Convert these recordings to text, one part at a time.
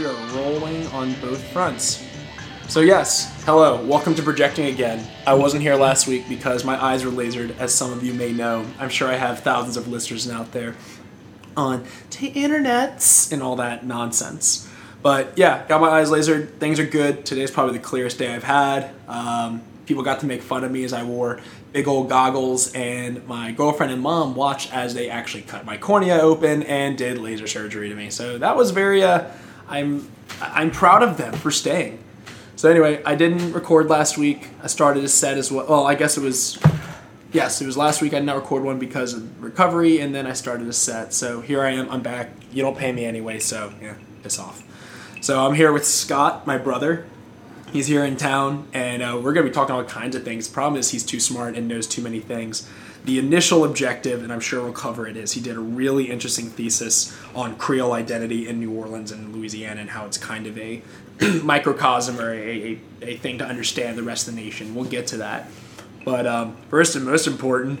We are rolling on both fronts. So, yes, hello, welcome to Projecting Again. I wasn't here last week because my eyes were lasered, as some of you may know. I'm sure I have thousands of listeners out there on the internets and all that nonsense. But yeah, got my eyes lasered. Things are good. Today's probably the clearest day I've had. Um, people got to make fun of me as I wore big old goggles, and my girlfriend and mom watched as they actually cut my cornea open and did laser surgery to me. So that was very. Uh, I'm I'm proud of them for staying. So anyway, I didn't record last week. I started a set as well. Well, I guess it was yes, it was last week. I did not record one because of recovery, and then I started a set. So here I am. I'm back. You don't pay me anyway, so yeah, piss off. So I'm here with Scott, my brother. He's here in town, and uh, we're to be talking all kinds of things. Problem is, he's too smart and knows too many things. The initial objective, and I'm sure we'll cover it, is he did a really interesting thesis on Creole identity in New Orleans and Louisiana and how it's kind of a microcosm or a, a, a thing to understand the rest of the nation. We'll get to that. But um, first and most important,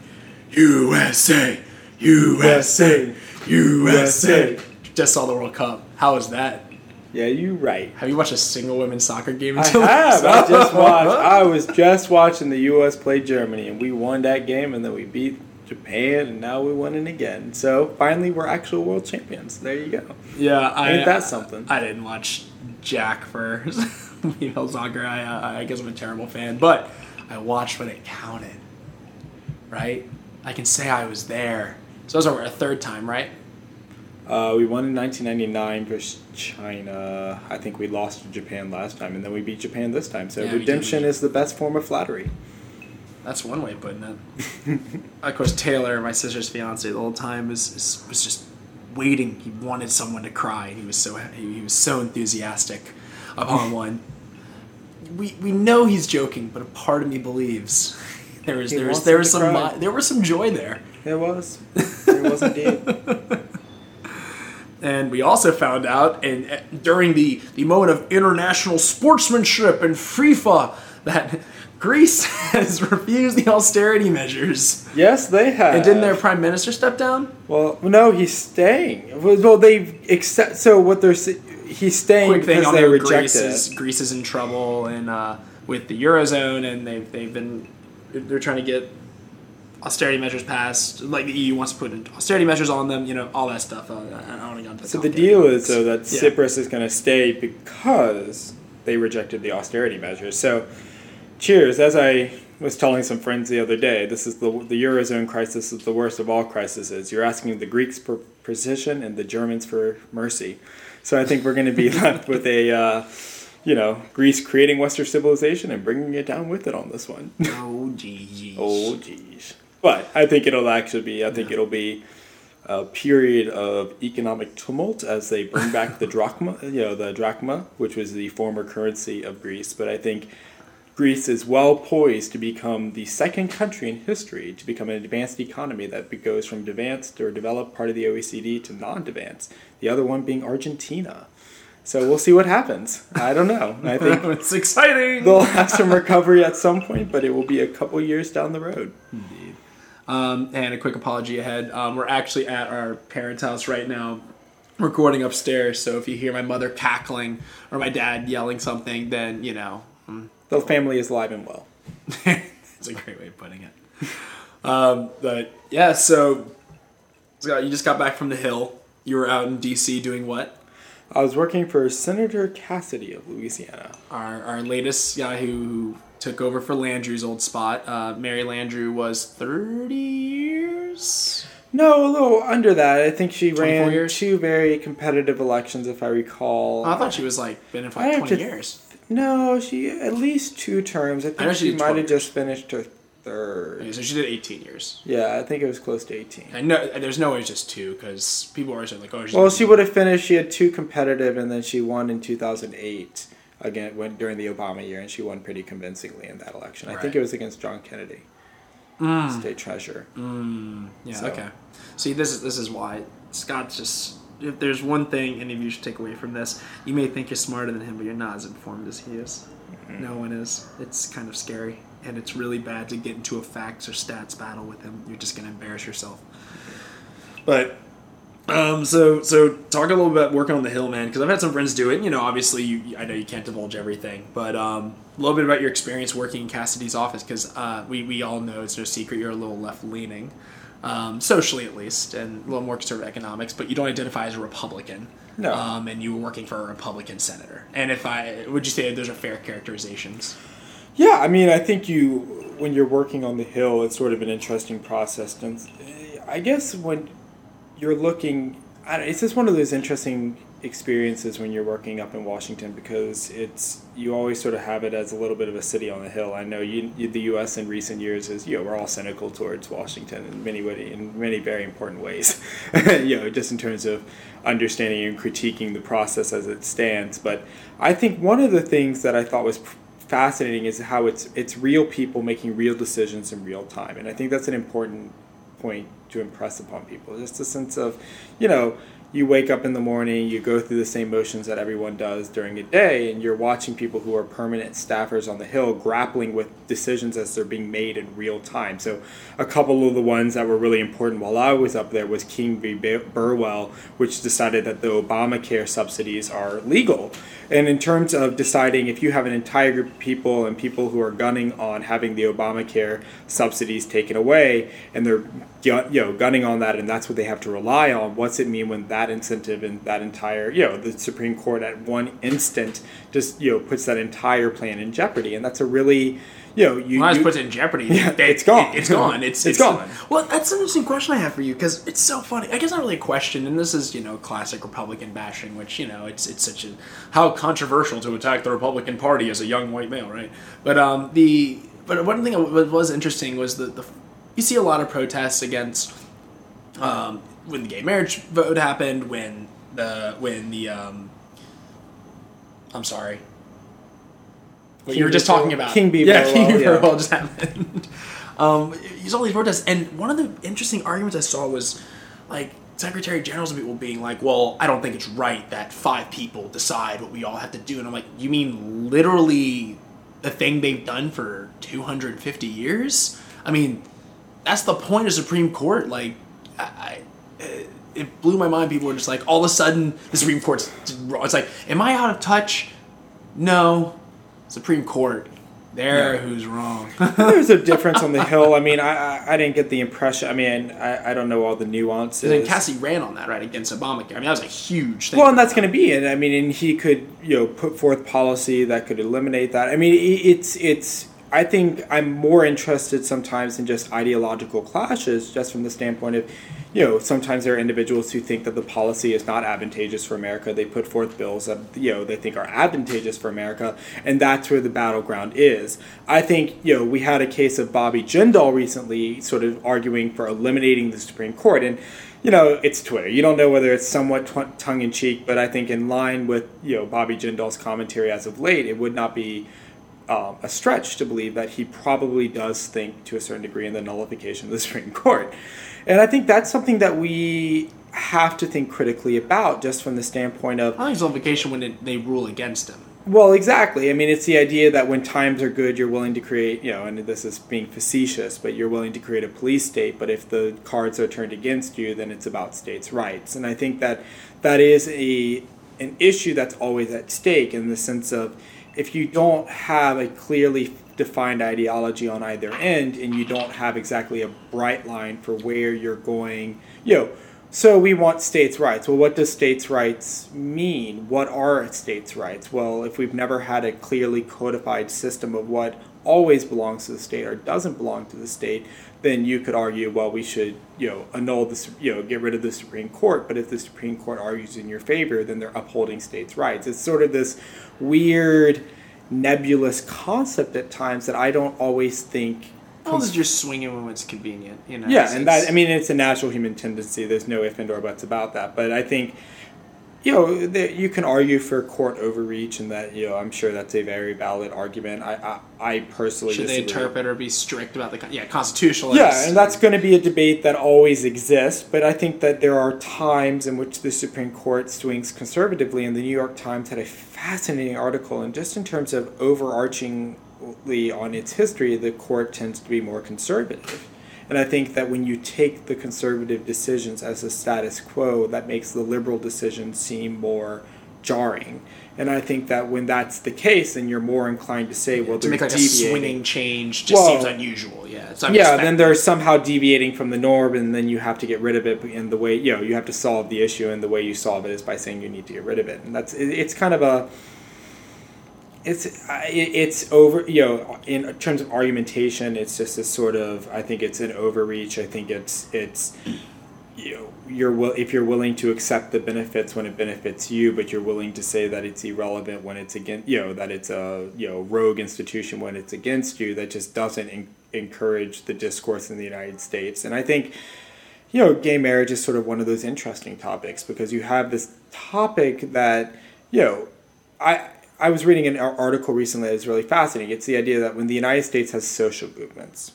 USA, USA, USA. Just saw the World Cup. How was that? Yeah, you're right. Have you watched a single women's soccer game I until have. I just watched. I was just watching the U.S. play Germany, and we won that game, and then we beat Japan, and now we won it again. So finally, we're actual world champions. There you go. Yeah, I, Ain't that something? I didn't watch Jack for female soccer. I, uh, I guess I'm a terrible fan, but I watched when it counted. Right? I can say I was there. So that was our third time, right? Uh, we won in 1999 versus China. I think we lost to Japan last time, and then we beat Japan this time. So Yeah, redemption is the best form of flattery. That's one way of putting it. of course, Taylor, my sister's fiance, the whole time was was, just waiting. He wanted someone to cry. He was so he, was so enthusiastic upon one. We we know he's joking, but a part of me believes there was He there was there was some there was some joy there. It was. It was indeed. And we also found out, and during the, the moment of international sportsmanship and FIFA, that Greece has refused the austerity measures. Yes, they have. And didn't their prime minister step down? Well, no, he's staying. Well, they accept. So what they're he's staying Quick thing because they rejected Greece is. Greece is in trouble and uh, with the eurozone, and they've they've been they're trying to get austerity measures passed. Like the EU wants to put austerity measures on them, you know, all that stuff. Uh, I to get into So the deal is though that Yeah. Tsipras is going to stay because they rejected the austerity measures. So, cheers. As I was telling some friends the other day, this is the the eurozone crisis is the worst of all crises. You're asking the Greeks for precision and the Germans for mercy. So I think we're going to be left with a. Uh, you know, Greece creating Western civilization and bringing it down with it on this one. Oh geez. Oh, geez. But I think it'll actually be. I think it'll be a period of economic tumult as they bring back the drachma. You know, the drachma, which was the former currency of Greece. But I think Greece is well poised to become the second country in history to become an advanced economy that goes from advanced or developed part of the OECD to non-advanced. The other one being Argentina. So we'll see what happens. I don't know. I think it's exciting. they'll have some recovery at some point, but it will be a couple years down the road. Hmm. Um, and a quick apology ahead. Um, we're actually at our parents' house right now, recording upstairs. So if you hear my mother cackling or my dad yelling something, then you know mm, The family is alive and well. it's a great way of putting it. Um, but yeah, so Scott, you just got back from the hill. You were out in D.C. doing what? I was working for Senator Cassidy of Louisiana. Our our latest guy who took over for Landrieu's old spot. Uh, Mary Landrieu was thirty years. No, a little under that. I think she ran years? two very competitive elections, if I recall. I thought she was like been in for I like twenty to- years. no, she at least two terms. I I think she she might have just finished her third. Okay, so she did eighteen years. Yeah, I think it was close to 18. I know there's no way it's just two because people are saying like, oh, she's Well, she would have finished. She had two competitive, and then she won in 2008 again when during the Obama year, and she won pretty convincingly in that election. I think it was against John Kennedy, Mm, state treasurer. mm, yeah, So- okay. See, this is this is why Scott's just. If there's one thing any of you should take away from this, you may think you're smarter than him, but you're not as informed as he is. Mm-hmm. No one is. It's kind of scary, and it's really bad to get into a facts or stats battle with him. You're just gonna embarrass yourself. But Um, so so talk a little bit about working on the hill, man, because I've had some friends do it. You know, obviously, you, I know you can't divulge everything, but um, a little bit about your experience working in Cassidy's office, because uh, we we all know it's no secret you're a little left leaning, um, socially at least, and a little more conservative economics, but you don't identify as a Republican. No. Um, and you were working for a Republican senator. And if I would you say those are fair characterizations? Yeah, I mean, I think you when you're working on the hill, it's sort of an interesting process. And I guess when you're looking, it's just one of those interesting experiences when you're working up in Washington because it's you always sort of have it as a little bit of a city on the hill. I know you, you, the U.S. in recent years is you know we're all cynical towards Washington in many in many very important ways, you know just in terms of understanding and critiquing the process as it stands. But I think one of the things that I thought was fascinating is how it's it's real people making real decisions in real time, and I think that's an important point to impress upon people. Just a sense of, you know, you wake up in the morning, you go through the same motions that everyone does during a day, and you're watching people who are permanent staffers on the Hill grappling with decisions as they're being made in real time. So, a couple of the ones that were really important while I was up there was King v. Burwell, which decided that the Obamacare subsidies are legal. And in terms of deciding if you have an entire group of people and people who are gunning on having the Obamacare subsidies taken away, and they're you know gunning on that, and that's what they have to rely on. What's it mean when that incentive and that entire you know the Supreme Court at one instant just you know puts that entire plan in jeopardy, and that's a really you know, you, when I you puts it in jeopardy, Yeah, they- it's gone. it- it's gone. It's, It's gone. Well, that's an interesting question I have for you because it's so funny. I guess not really a question, and this is you know classic Republican bashing, which you know it's it's such a how controversial to attack the Republican Party as a young white male, right? But um the but one thing that was interesting was that the you see a lot of protests against um, when the gay marriage vote happened, when the when the um, I'm sorry. What you were just talking about. King v. Yeah, King v. yeah. Just happened. um, saw all these protests, and one of the interesting arguments I saw was like secretary generals and people being like, "Well, I don't think it's right that five people decide what we all have to do," and I'm like, "You mean literally the thing they've done for 250 years? I mean, that's the point of Supreme Court. Like, I, I, it blew my mind. People were just like, all of a sudden, the Supreme Court's wrong. It's like, am I out of touch? No, Supreme Court. There, Yeah. who's wrong? There's a difference on the Hill. I mean, I, I, I didn't get the impression. I mean, I, I don't know all the nuances. and then Cassie ran on that right against Obamacare. I mean, that was a huge thing. Well, and that's going to be it. I mean, and he could, you know, put forth policy that could eliminate that. I mean, it's it's. I think I'm more interested sometimes in just ideological clashes, just from the standpoint of, you know, sometimes there are individuals who think that the policy is not advantageous for America. They put forth bills that you know they think are advantageous for America, and that's where the battleground is. I think you know we had a case of Bobby Jindal recently, sort of arguing for eliminating the Supreme Court, and you know, it's Twitter. You don't know whether it's somewhat tongue in cheek, but I think in line with you know Bobby Jindal's commentary as of late, it would not be um, a stretch to believe that he probably does think to a certain degree in the nullification of the Supreme Court, and I think that's something that we have to think critically about, just from the standpoint of I think it's nullification when it, they rule against him. well, exactly. I mean, it's the idea that when times are good, you're willing to create, you know, and this is being facetious, but you're willing to create a police state. But if the cards are turned against you, then it's about states' rights. And I think that that is a an issue that's always at stake in the sense of if you don't have a clearly defined ideology on either end and you don't have exactly a bright line for where you're going, you know, so we want states' rights. Well, what does states' rights mean? What are states' rights? Well, if we've never had a clearly codified system of what always belongs to the state or doesn't belong to the state, then you could argue, well, we should, you know, annul the, you know, get rid of the Supreme Court. But if the Supreme Court argues in your favor, then they're upholding states' rights. It's sort of this weird, nebulous concept at times that I don't always think Well, is just swinging when it's convenient, you know. yeah, and that I mean, it's a natural human tendency. There's no if and or buts about that. But I think, you know, that you can argue for court overreach, and that you know, I'm sure that's a very valid argument. I I, I personally should they disagree. interpret or be strict about the yeah constitutional? Yeah, and that's going to be a debate that always exists. But I think that there are times in which the Supreme Court swings conservatively, and the New York Times had a fascinating article, and just in terms of overarchingly on its history, the court tends to be more conservative. And I think that when you take the conservative decisions as a status quo, that makes the liberal decisions seem more jarring. And I think that when that's the case, then you're more inclined to say, well, to make like a deviating. swinging change just Well, seems unusual. Yeah, it's yeah, then they're somehow deviating from the norm, and then you have to get rid of it. And the way you know, you have to solve the issue, and the way you solve it is by saying you need to get rid of it. And that's it, it's kind of a it's it's over you know in terms of argumentation it's just a sort of i think it's an overreach. I think it's it's you know you're will if you're willing to accept the benefits when it benefits you but you're willing to say that it's irrelevant when it's against you know that it's a you know rogue institution when it's against you that just doesn't en- encourage the discourse in the united states. And i think you know, gay marriage is sort of one of those interesting topics because you have this topic that, you know, I I was reading an article recently that was really fascinating. It's the idea that when the United States has social movements,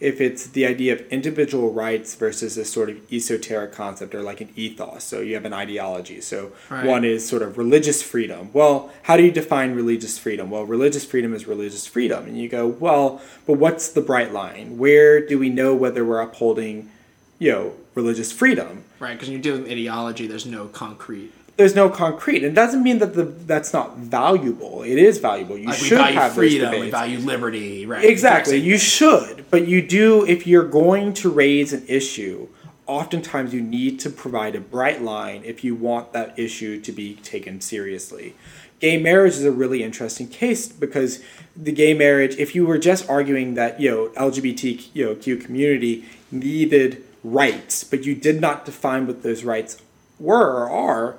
if it's the idea of individual rights versus a sort of esoteric concept or like an ethos, so you have an ideology. So Right. one is sort of religious freedom. Well, how do you define religious freedom? Well, religious freedom is religious freedom. And you go, well, but what's the bright line? Where do we know whether we're upholding, you know, religious freedom? right because when you're dealing with ideology, there's no concrete. There's no concrete. It doesn't mean that the that's not valuable. It is valuable. You Like we should value have freedom, we value liberty, right? Exactly. You should, but you do if you're going to raise an issue. Oftentimes, you need to provide a bright line if you want that issue to be taken seriously. Gay marriage is a really interesting case because the gay marriage, if you were just arguing that you know LGBT you know, Q community needed rights, but you did not define what those rights were or are,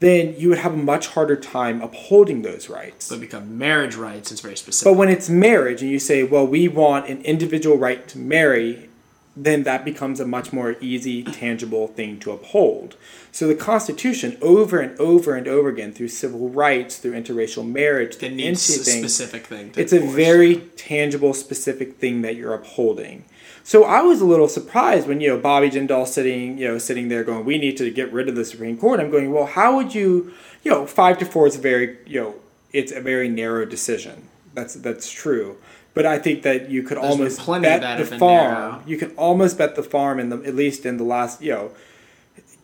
then you would have a much harder time upholding those rights. But become marriage rights, it's very specific. But when it's marriage and you say, well, we want an individual right to marry, then that becomes a much more easy, tangible thing to uphold. So the Constitution, over and over and over again, through civil rights, through interracial marriage, it needs a specific thing. To it's a very tangible, specific thing that you're upholding. So I was a little surprised when you know Bobby Jindal sitting, you know, sitting there going, "We need to get rid of the Supreme Court." I'm going, "Well, how would you, you know, five to four is a very, you know, it's a very narrow decision. That's that's true." But I think that you could been almost bet that the farm. You can almost bet the farm in the at least in the last, you know,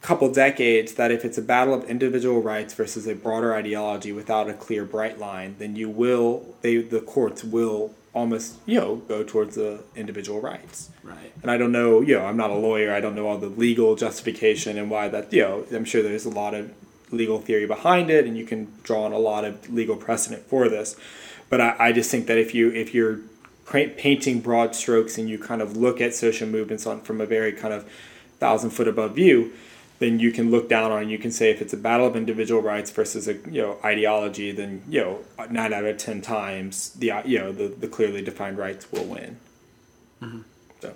couple decades that if it's a battle of individual rights versus a broader ideology without a clear bright line, then you will they the courts will almost you know go towards the individual rights. right. And I don't know, you know, I'm not a lawyer. I don't know all the legal justification and why that, you know, I'm sure there's a lot of legal theory behind it, and you can draw on a lot of legal precedent for this. But I, I just think that if you if you're painting broad strokes and you kind of look at social movements on from a very kind of thousand foot above view, then you can look down on. You can say if it's a battle of individual rights versus a you know ideology, then you know nine out of ten times the uh, you know the, the clearly defined rights will win. Mm-hmm. So.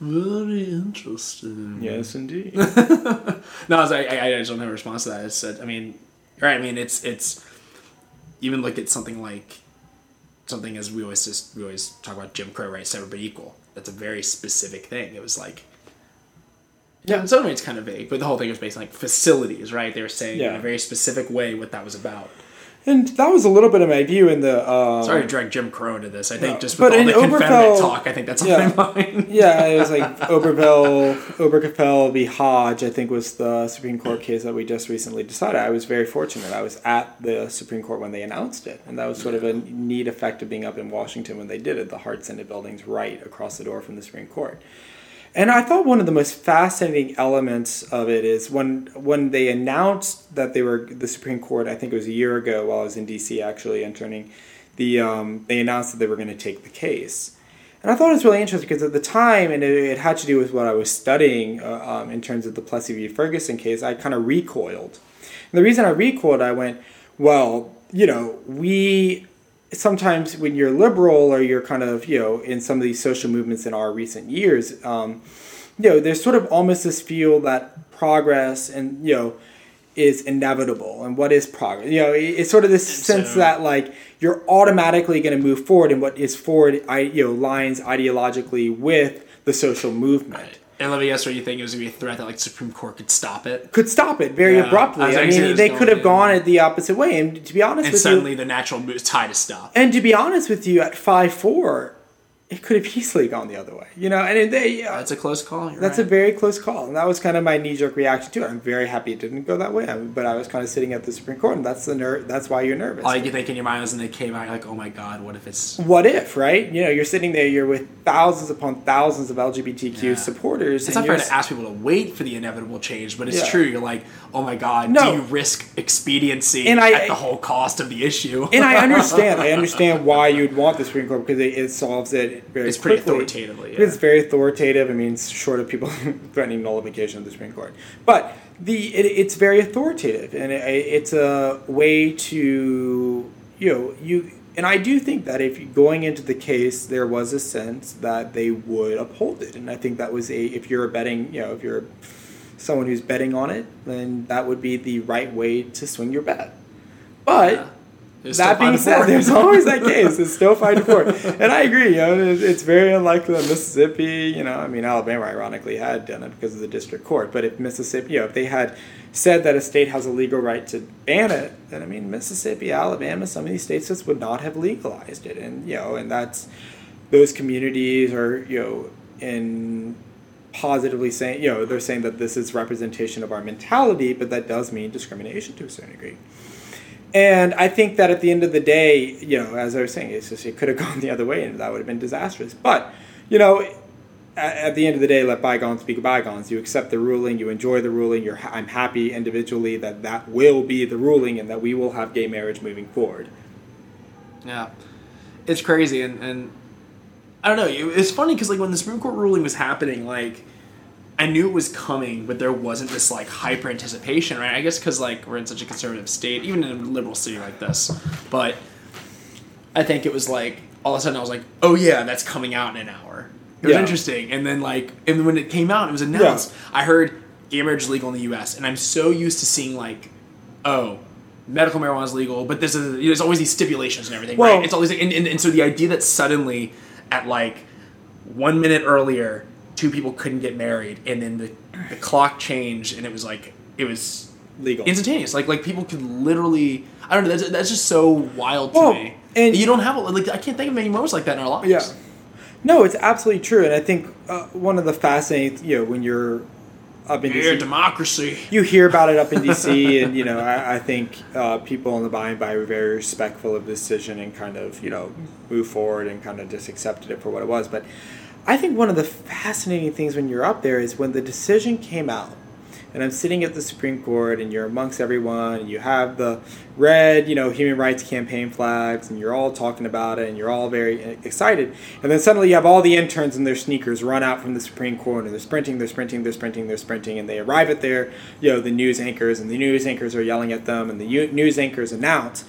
Very interesting. Yes, indeed. No, I, was, I, I just don't have a response to that. I said, I mean, right? I mean, it's it's even look at something like something as we always just we always talk about Jim Crow rights, everybody equal. That's a very specific thing. It was like. Yeah, in some ways it's kind of vague, but the whole thing was based on like facilities, right? They were saying in a very specific way what that was about. and that was a little bit of my view in the. Um, Sorry to drag Jim Crow into this. I think No, just but with all in the Confederate talk, I think that's on yeah. my mind. Yeah, it was like Oberville, Obergefell v. Hodge, I think was the Supreme Court case that we just recently decided. I was very fortunate. I was at the Supreme Court when they announced it. And that was sort of a neat effect of being up in Washington when they did it. The Hart Senate building's right across the door from the Supreme Court. And I thought one of the most fascinating elements of it is when when they announced that they were the Supreme Court. I think it was a year ago while I was in D.C. actually interning. The um, they announced that they were going to take the case, and I thought it was really interesting because at the time, and it, it had to do with what I was studying uh, um, in terms of the Plessy v. Ferguson case. I kind of recoiled, and the reason I recoiled, I went, well, you know, we sometimes when you're liberal or you're kind of you know in some of these social movements in our recent years um, you know there's sort of almost this feel that progress and you know is inevitable. And what is progress? You know it- it's sort of this sense so- that like you're automatically going to move forward and what is forward I, you know lines ideologically with the social movement And let me guess what you think? It was going to be a threat that like Supreme Court could stop it. could stop it very Yeah, I abruptly was i actually mean they could have to- gone it the opposite way. And to be honest And with you suddenly the natural move is tied to stop. And to be honest with you, at five four, it could have easily gone the other way, you know. And they, uh, That's a close call. that's a very close call, and that was kind of my knee jerk reaction to it. I'm very happy it didn't go that way, but I was kind of sitting at the Supreme Court, and that's the ner- That's why you're nervous. all you can think in your mind is when they came out, like, oh my god, what if it's what if, right? You know, you're sitting there, you're with thousands upon thousands of LGBTQ Yeah. supporters. It's and not fair to ask people to wait for the inevitable change, but it's Yeah. true. You're like, oh my god, No. do you risk expediency And I- at the whole cost of the issue? and I understand. I understand why you'd want the Supreme Court because it, it solves it very It's pretty quickly. authoritatively, It's very authoritative. I mean, it's short of people threatening nullification of the Supreme Court, but the it, it's very authoritative, and it, it's a way to you know you. And I do think that if going into the case, there was a sense that they would uphold it, and I think that was a if you're a betting, you know, if you're someone who's betting on it, then that would be the right way to swing your bet. But Yeah. It's that being said, there's always that case. It's still five to four, and I agree. You know, it- it's very unlikely that Mississippi. You know, I mean, Alabama ironically had done it because of the district court. But if Mississippi, you know, if they had said that a state has a legal right to ban it, then I mean, Mississippi, Alabama, some of these states just would not have legalized it, and you know, and that's those communities are you know in positively saying you know they're saying that this is representation of our mentality, but that does mean discrimination to a certain degree. And I think that at the end of the day, you know, as I was saying, it's just it could have gone the other way, and that would have been disastrous. But you know, at, at the end of the day, let bygones be bygones. You accept the ruling, you enjoy the ruling. You're, I'm happy individually that that will be the ruling, and that we will have gay marriage moving forward. Yeah, it's crazy, and and I don't know. It's funny because like when the Supreme Court ruling was happening, like I knew it was coming, but there wasn't this like hyper anticipation, right? I guess because like we're in such a conservative state, even in a liberal city like this, but I think it was like all of a sudden I was like, oh yeah, that's coming out in an hour. It was Yeah. interesting, and then like and when it came out, it was announced. I heard gay marriage is legal in the U.S., and I'm so used to seeing like, oh. Medical marijuana is legal, but there's, a, there's always these stipulations and everything, Well- right? It's always and, and, and so the idea that suddenly, at like one minute earlier, two people couldn't get married, and then the, the clock changed, and it was like it was Legal. instantaneous. Like like people could literally, I don't know. That's, that's just so wild to Well, me. and- you don't have a- like I can't think of many moments like that in our lives. Yeah. No, it's absolutely true, and I think uh, one of the fascinating, you know, when you're up in Yeah, DC, democracy. you hear about it up in DC, and you know, I, I think uh, people in the by and by were very respectful of the decision and kind of you know move forward and kind of just accepted it for what it was. But I think one of the fascinating things when you're up there is when the decision came out, and I'm sitting at the Supreme Court, and you're amongst everyone, and you have the red, you know, human rights campaign flags, and you're all talking about it, and you're all very excited, and then suddenly you have all the interns in their sneakers run out from the Supreme Court, and they're sprinting, they're sprinting, they're sprinting, they're sprinting, and they arrive at their, you know, the news anchors, and the news anchors are yelling at them, and the news anchors announce.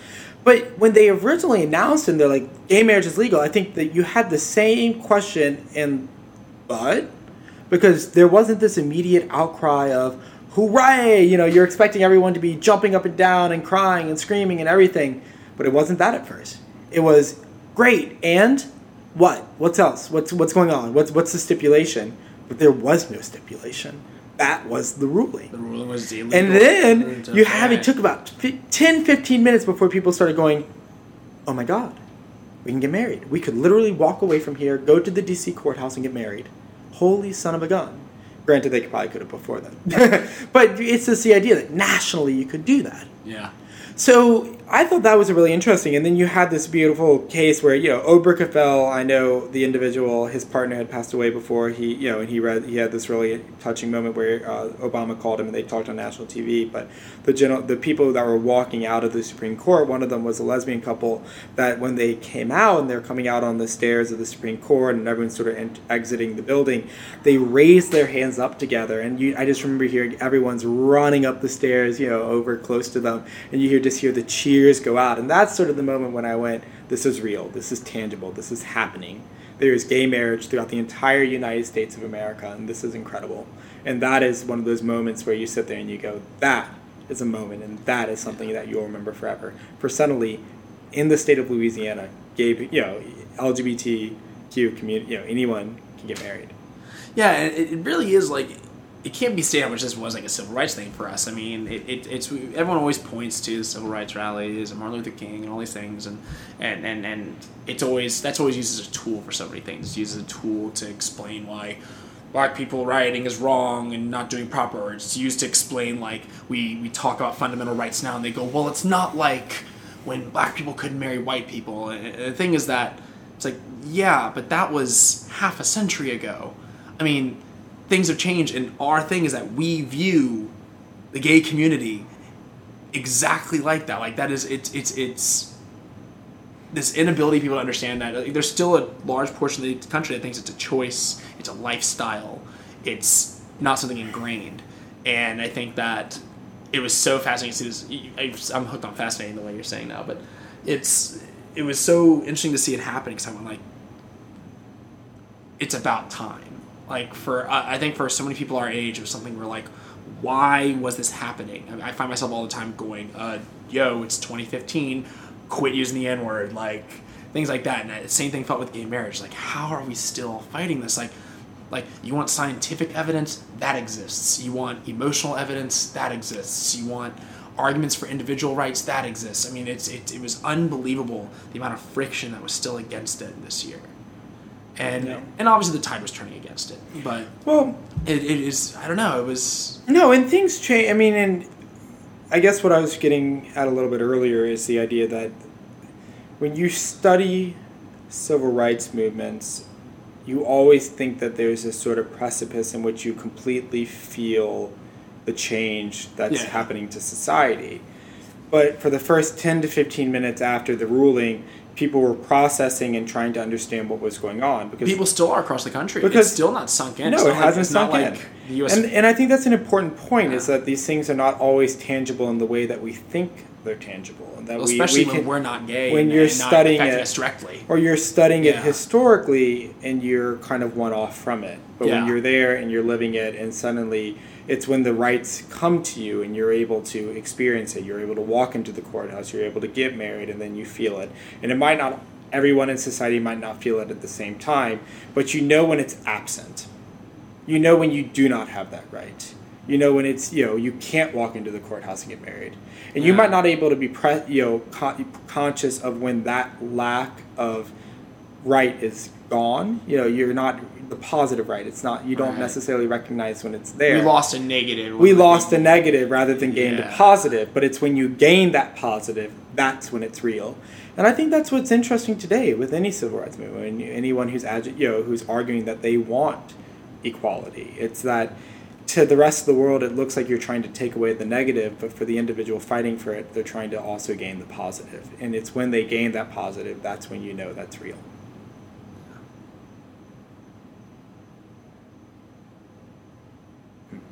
But when they originally announced and they're like, gay marriage is legal, I think that you had the same question and but because there wasn't this immediate outcry of hooray you know you're expecting everyone to be jumping up and down and crying and screaming and everything. But it wasn't that at first. It was great and what? What's else? What's what's going on? What's what's the stipulation? But there was no stipulation that was the ruling. The ruling was illegal. and then you have it took about fi- 10 15 minutes before people started going oh my god we can get married. We could literally walk away from here go to the dc courthouse and get married. Holy son of a gun. Granted they probably could have before then. But it's just the idea that nationally you could do that. Yeah. so I thought that was really interesting, and then you had this beautiful case where you know Obergefell. I know the individual, his partner had passed away before he, you know, and he read he had this really touching moment where uh, Obama called him and they talked on national TV. But the general, the people that were walking out of the Supreme Court, one of them was a lesbian couple that when they came out and they're coming out on the stairs of the Supreme Court and everyone's sort of ent- exiting the building, they raised their hands up together, and you, I just remember hearing everyone's running up the stairs, you know, over close to them, and you hear just hear the cheers go out, and that's sort of the moment when I went, "This is real. This is tangible. This is happening." There is gay marriage throughout the entire United States of America, and this is incredible. And that is one of those moments where you sit there and you go, "That is a moment, and that is something that you'll remember forever." For suddenly, in the state of Louisiana, gay, you know, LGBTQ community, you know, anyone can get married. Yeah, it really is like it can't be stated much this was like a civil rights thing for us. I mean, it, it, it's everyone always points to the civil rights rallies and Martin Luther King and all these things, and and and, and it's always that's always used as a tool for so many things. It's used as a tool to explain why black people rioting is wrong and not doing proper. It's used to explain like we we talk about fundamental rights now, and they go, well, it's not like when black people couldn't marry white people. And the thing is that it's like, yeah, but that was half a century ago. I mean things have changed and our thing is that we view the gay community exactly like that. Like that is it's it's it's this inability people to understand that like, there's still a large portion of the country that thinks it's a choice it's a lifestyle it's not something ingrained. And i think that it was so fascinating to see this i'm hooked on fascinating the way you're saying now but it's it was so interesting to see it happen because i'm like it's about time like for I think for so many people our age, it was something we're like, why was this happening? I, mean, I find myself all the time going, uh, "Yo, it's 2015. Quit using the N word." Like things like that. And the same thing felt with gay marriage. Like, how are we still fighting this? Like, like you want scientific evidence that exists. You want emotional evidence that exists. You want arguments for individual rights that exists. I mean, it's it, it was unbelievable the amount of friction that was still against it this year and yeah. and obviously the tide was turning against it. But well, it, it is I don't know. It was no, and things change. I mean, and I guess what I was getting at a little bit earlier is the idea that when you study civil rights movements, you always think that there's this sort of precipice in which you completely feel the change that's yeah. happening to society. But for the first 10 to 15 minutes after the ruling, people were processing and trying to understand what was going on because people still are across the country. Because it's still not sunk in. No, it hasn't sunk in. Like the US and, and I think that's an important point yeah. is that these things are not always tangible in the way that we think they're tangible, and that well, we, especially we when we're not gay. When you're studying it directly, or you're studying yeah. it historically, and you're kind of one off from it. But yeah. when you're there and you're living it, and suddenly it's when the rights come to you and you're able to experience it. You're able to walk into the courthouse. You're able to get married, and then you feel it. And it might not. Everyone in society might not feel it at the same time, but you know when it's absent. You know when you do not have that right. You know when it's you know you can't walk into the courthouse and get married, and you might not be able to be pre- you know con- conscious of when that lack of right is gone. You know you're not the positive right. It's not you don't right. necessarily recognize when it's there. We lost a negative. We lost a negative rather than gained yeah. a positive. But it's when you gain that positive that's when it's real. And I think that's what's interesting today with any civil rights movement. Anyone who's agi- you know who's arguing that they want equality. It's that to the rest of the world, it looks like you're trying to take away the negative, but for the individual fighting for it, they're trying to also gain the positive. And it's when they gain that positive that's when you know that's real.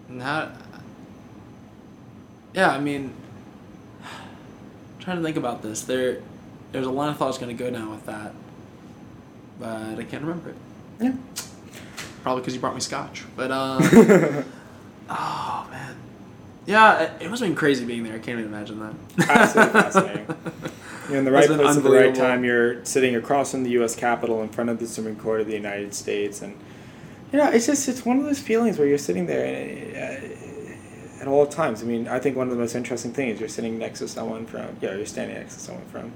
Not. Yeah, I mean, I'm trying to think about this. There, there's a line of thought I going to go now with that, but I can't remember it. Yeah. Probably because you brought me scotch, but uh, oh man, yeah, it, it must have been crazy being there. I can't even imagine that. Absolutely fascinating. You're in the right place at the right time. You're sitting across from the U.S. Capitol in front of the Supreme Court of the United States, and you know, it's just it's one of those feelings where you're sitting there uh, at all times. I mean, I think one of the most interesting things you're sitting next to someone from yeah, you're standing next to someone from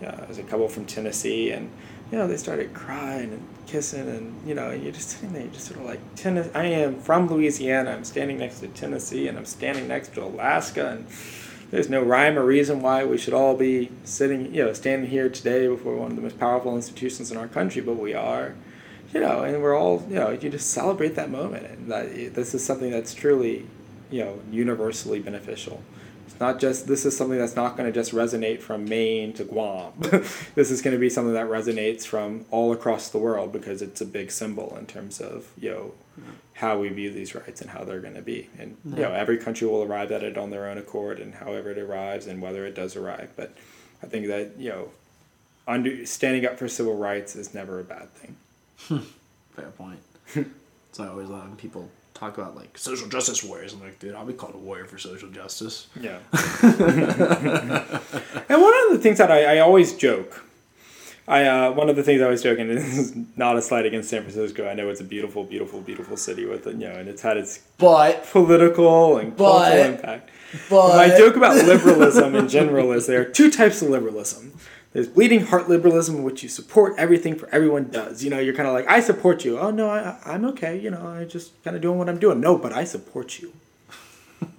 yeah, there's a couple from Tennessee, and you know they started crying and kissing, and you know you're just sitting there, you're just sort of like Tennessee. I am from Louisiana. I'm standing next to Tennessee, and I'm standing next to Alaska, and there's no rhyme or reason why we should all be sitting, you know, standing here today before one of the most powerful institutions in our country, but we are you know, and we're all, you know, you just celebrate that moment. And that this is something that's truly, you know, universally beneficial. It's not just, this is something that's not going to just resonate from Maine to Guam. this is going to be something that resonates from all across the world because it's a big symbol in terms of, you know, how we view these rights and how they're going to be. And, yeah. you know, every country will arrive at it on their own accord and however it arrives and whether it does arrive. But I think that, you know, under, standing up for civil rights is never a bad thing. Fair point. so I always love when people talk about like social justice warriors. I'm like, dude, I'll be called a warrior for social justice. Yeah. and one of the things that I, I always joke I uh, one of the things I was joking and this is not a slight against San Francisco. I know it's a beautiful, beautiful, beautiful city with it, you know, and it's had its But political and But- cultural impact. but My joke about liberalism in general is there are two types of liberalism. There's bleeding heart liberalism, in which you support everything for everyone does. You know, you're kind of like, I support you. Oh no, I, I'm okay. You know, I just kind of doing what I'm doing. No, but I support you.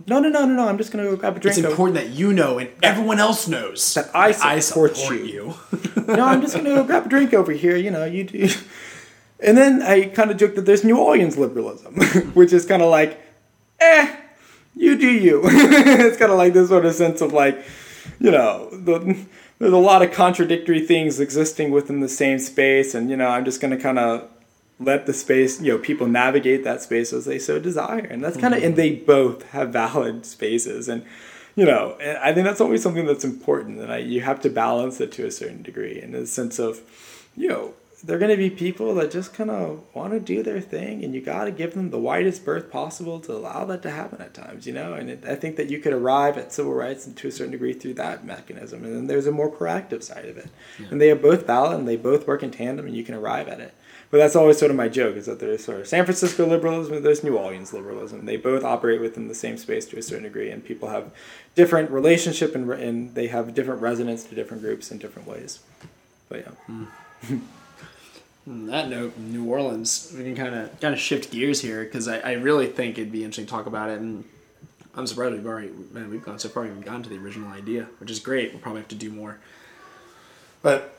No, no, no, no, no. I'm just gonna go grab a drink it's important that you know and everyone else knows That I support you. no, I'm just gonna go grab a drink over here. You know, you do. And then I kind of joke that there's New Orleans liberalism, which is kind of like, eh, you do you. it's kind of like this sort of sense of like, you know, the, there's a lot of contradictory things existing within the same space, and you know, I'm just gonna kind of let the space, you know, people navigate that space as they so desire, and that's kind of, and mm-hmm. they both have valid spaces, and you know, and I think that's always something that's important, and I, you have to balance it to a certain degree, in the sense of, you know, they're going to be people that just kind of want to do their thing, and you got to give them the widest berth possible to allow that to happen at times, you know. And it, I think that you could arrive at civil rights and to a certain degree through that mechanism, and then there's a more proactive side of it, and they are both valid and they both work in tandem, and you can arrive at it. But that's always sort of my joke is that there's sort of San Francisco liberalism and there's New Orleans liberalism. They both operate within the same space to a certain degree, and people have different relationship and, and they have different resonance to different groups in different ways. But yeah. Hmm. On that note, New Orleans, we can kind of kind of shift gears here because I, I really think it'd be interesting to talk about it, and I'm surprised we've already man we've gone so far we've gotten to the original idea, which is great. We'll probably have to do more. But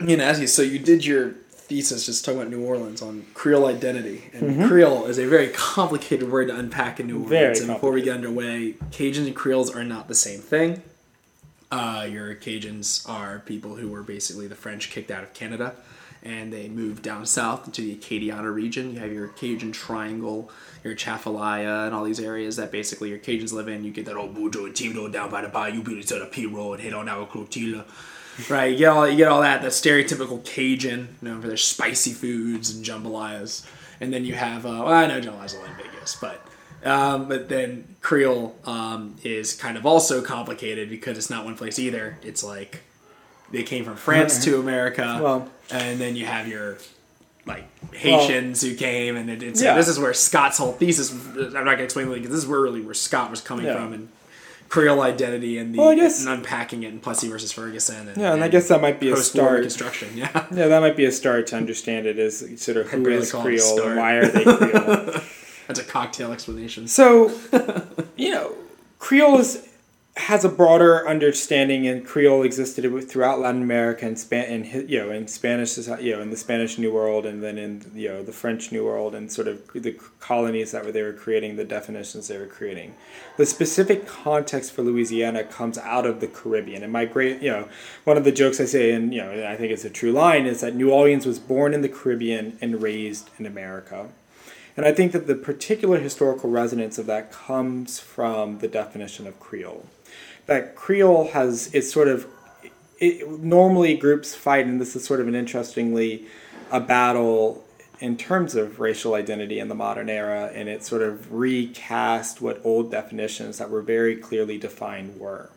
you know, as you so you did your thesis just talking about New Orleans on Creole identity, and Creole is a very complicated word to unpack in New Orleans. Very and before we get underway, Cajuns and Creoles are not the same thing. Uh, your Cajuns are people who were basically the French kicked out of Canada, and they moved down south into the Acadiana region. You have your Cajun Triangle, your Atchafalaya, and all these areas that basically your Cajuns live in. You get that old Boudreaux and Thibodeaux down by the bayou, beauty to the P road, hit on our Clotilla. Right, you get all you get all that the stereotypical Cajun, known for their spicy foods and jambalayas, and then you have uh, well, I know jambalayas are ambiguous, but um, but then Creole um, is kind of also complicated because it's not one place either. It's like they came from France to America, Well- and then you have your like Haitians who came, and it, it's Yeah. this is where Scott's whole thesis. I'm not gonna explain it because this is where really where Scott was coming Yeah. from and Creole identity and the Well, guess- and unpacking it in Plessy versus Ferguson. And, Yeah, and I guess that might be a start. Reconstruction, yeah. Yeah, that might be a start to understand it as sort of who is a Creole and why are they Creole. That's a cocktail explanation. So, you know, Creole is, has a broader understanding, and Creole existed throughout Latin America and Spain, and you know, in Spanish, you know, in the Spanish New World, and then in you know the French New World, and sort of the colonies that were they were creating, the definitions they were creating. The specific context for Louisiana comes out of the Caribbean, and my great, you know, one of the jokes I say, and you know, I think it's a true line, is that New Orleans was born in the Caribbean and raised in America. And I think that the particular historical resonance of that comes from the definition of Creole. That Creole has, it's sort of, it, normally groups fight, and this is sort of an interestingly a battle in terms of racial identity in the modern era, and it sort of recast what old definitions that were very clearly defined were.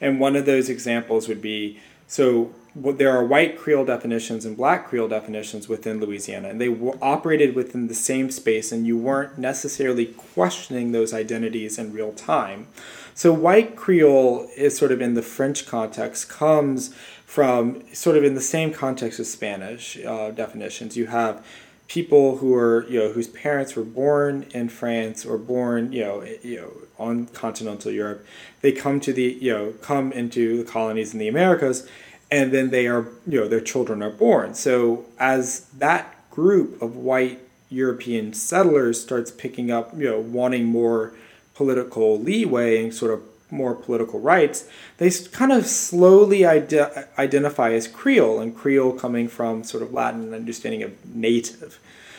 And one of those examples would be so there are white Creole definitions and black Creole definitions within Louisiana, and they operated within the same space, and you weren't necessarily questioning those identities in real time. So, white Creole is sort of in the French context, comes from sort of in the same context as Spanish uh, definitions. You have people who are you know whose parents were born in France or born you know you know on continental Europe they come to the you know come into the colonies in the Americas and then they are you know their children are born so as that group of white European settlers starts picking up you know wanting more political leeway and sort of more political rights, they kind of slowly ide- identify as Creole, and Creole coming from sort of Latin understanding of native.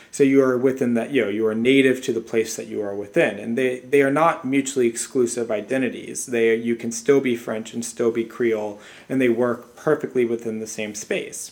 So you are within that, you know, you are native to the place that you are within, and they, they are not mutually exclusive identities. They you can still be French and still be Creole, and they work perfectly within the same space.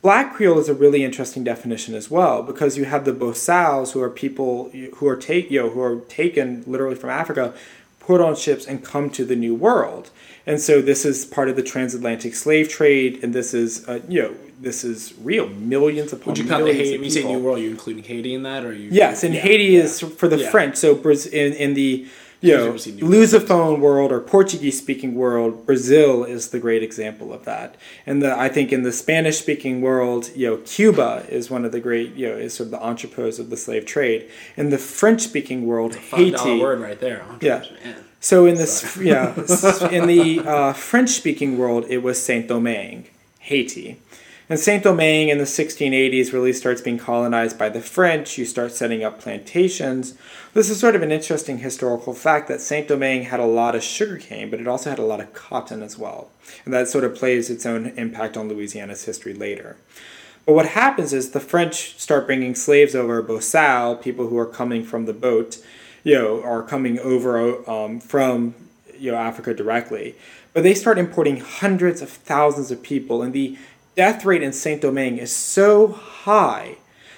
Black Creole is a really interesting definition as well because you have the Bosals, who are people who are take you know who are taken literally from Africa, put on ships and come to the New World. And so this is part of the transatlantic slave trade, and this is uh, you know this is real. Millions upon Would you count the Haiti? When you say. New World, are you including Haiti in that, or are you? Yes, and Yeah, Haiti yeah. is for the Yeah. French. So in, in the you know, Lusophone world or Portuguese speaking world, Brazil is the great example of that. And the, I think in the Spanish speaking world, you know, Cuba is one of the great, you know, is sort of the entrepôts of the slave trade. In the French speaking world, Haiti. word right there. Yeah. Man. So in this, yeah, in the uh, French-speaking world, it was Saint Domingue, Haiti, and Saint Domingue in the 1680s really starts being colonized by the French. You start setting up plantations. This is sort of an interesting historical fact that Saint Domingue had a lot of sugarcane, but it also had a lot of cotton as well, and that sort of plays its own impact on Louisiana's history later. But what happens is the French start bringing slaves over, bozal, people who are coming from the boat, you know, are coming over um, from you know Africa directly. But they start importing hundreds of thousands of people, and the death rate in Saint Domingue is so high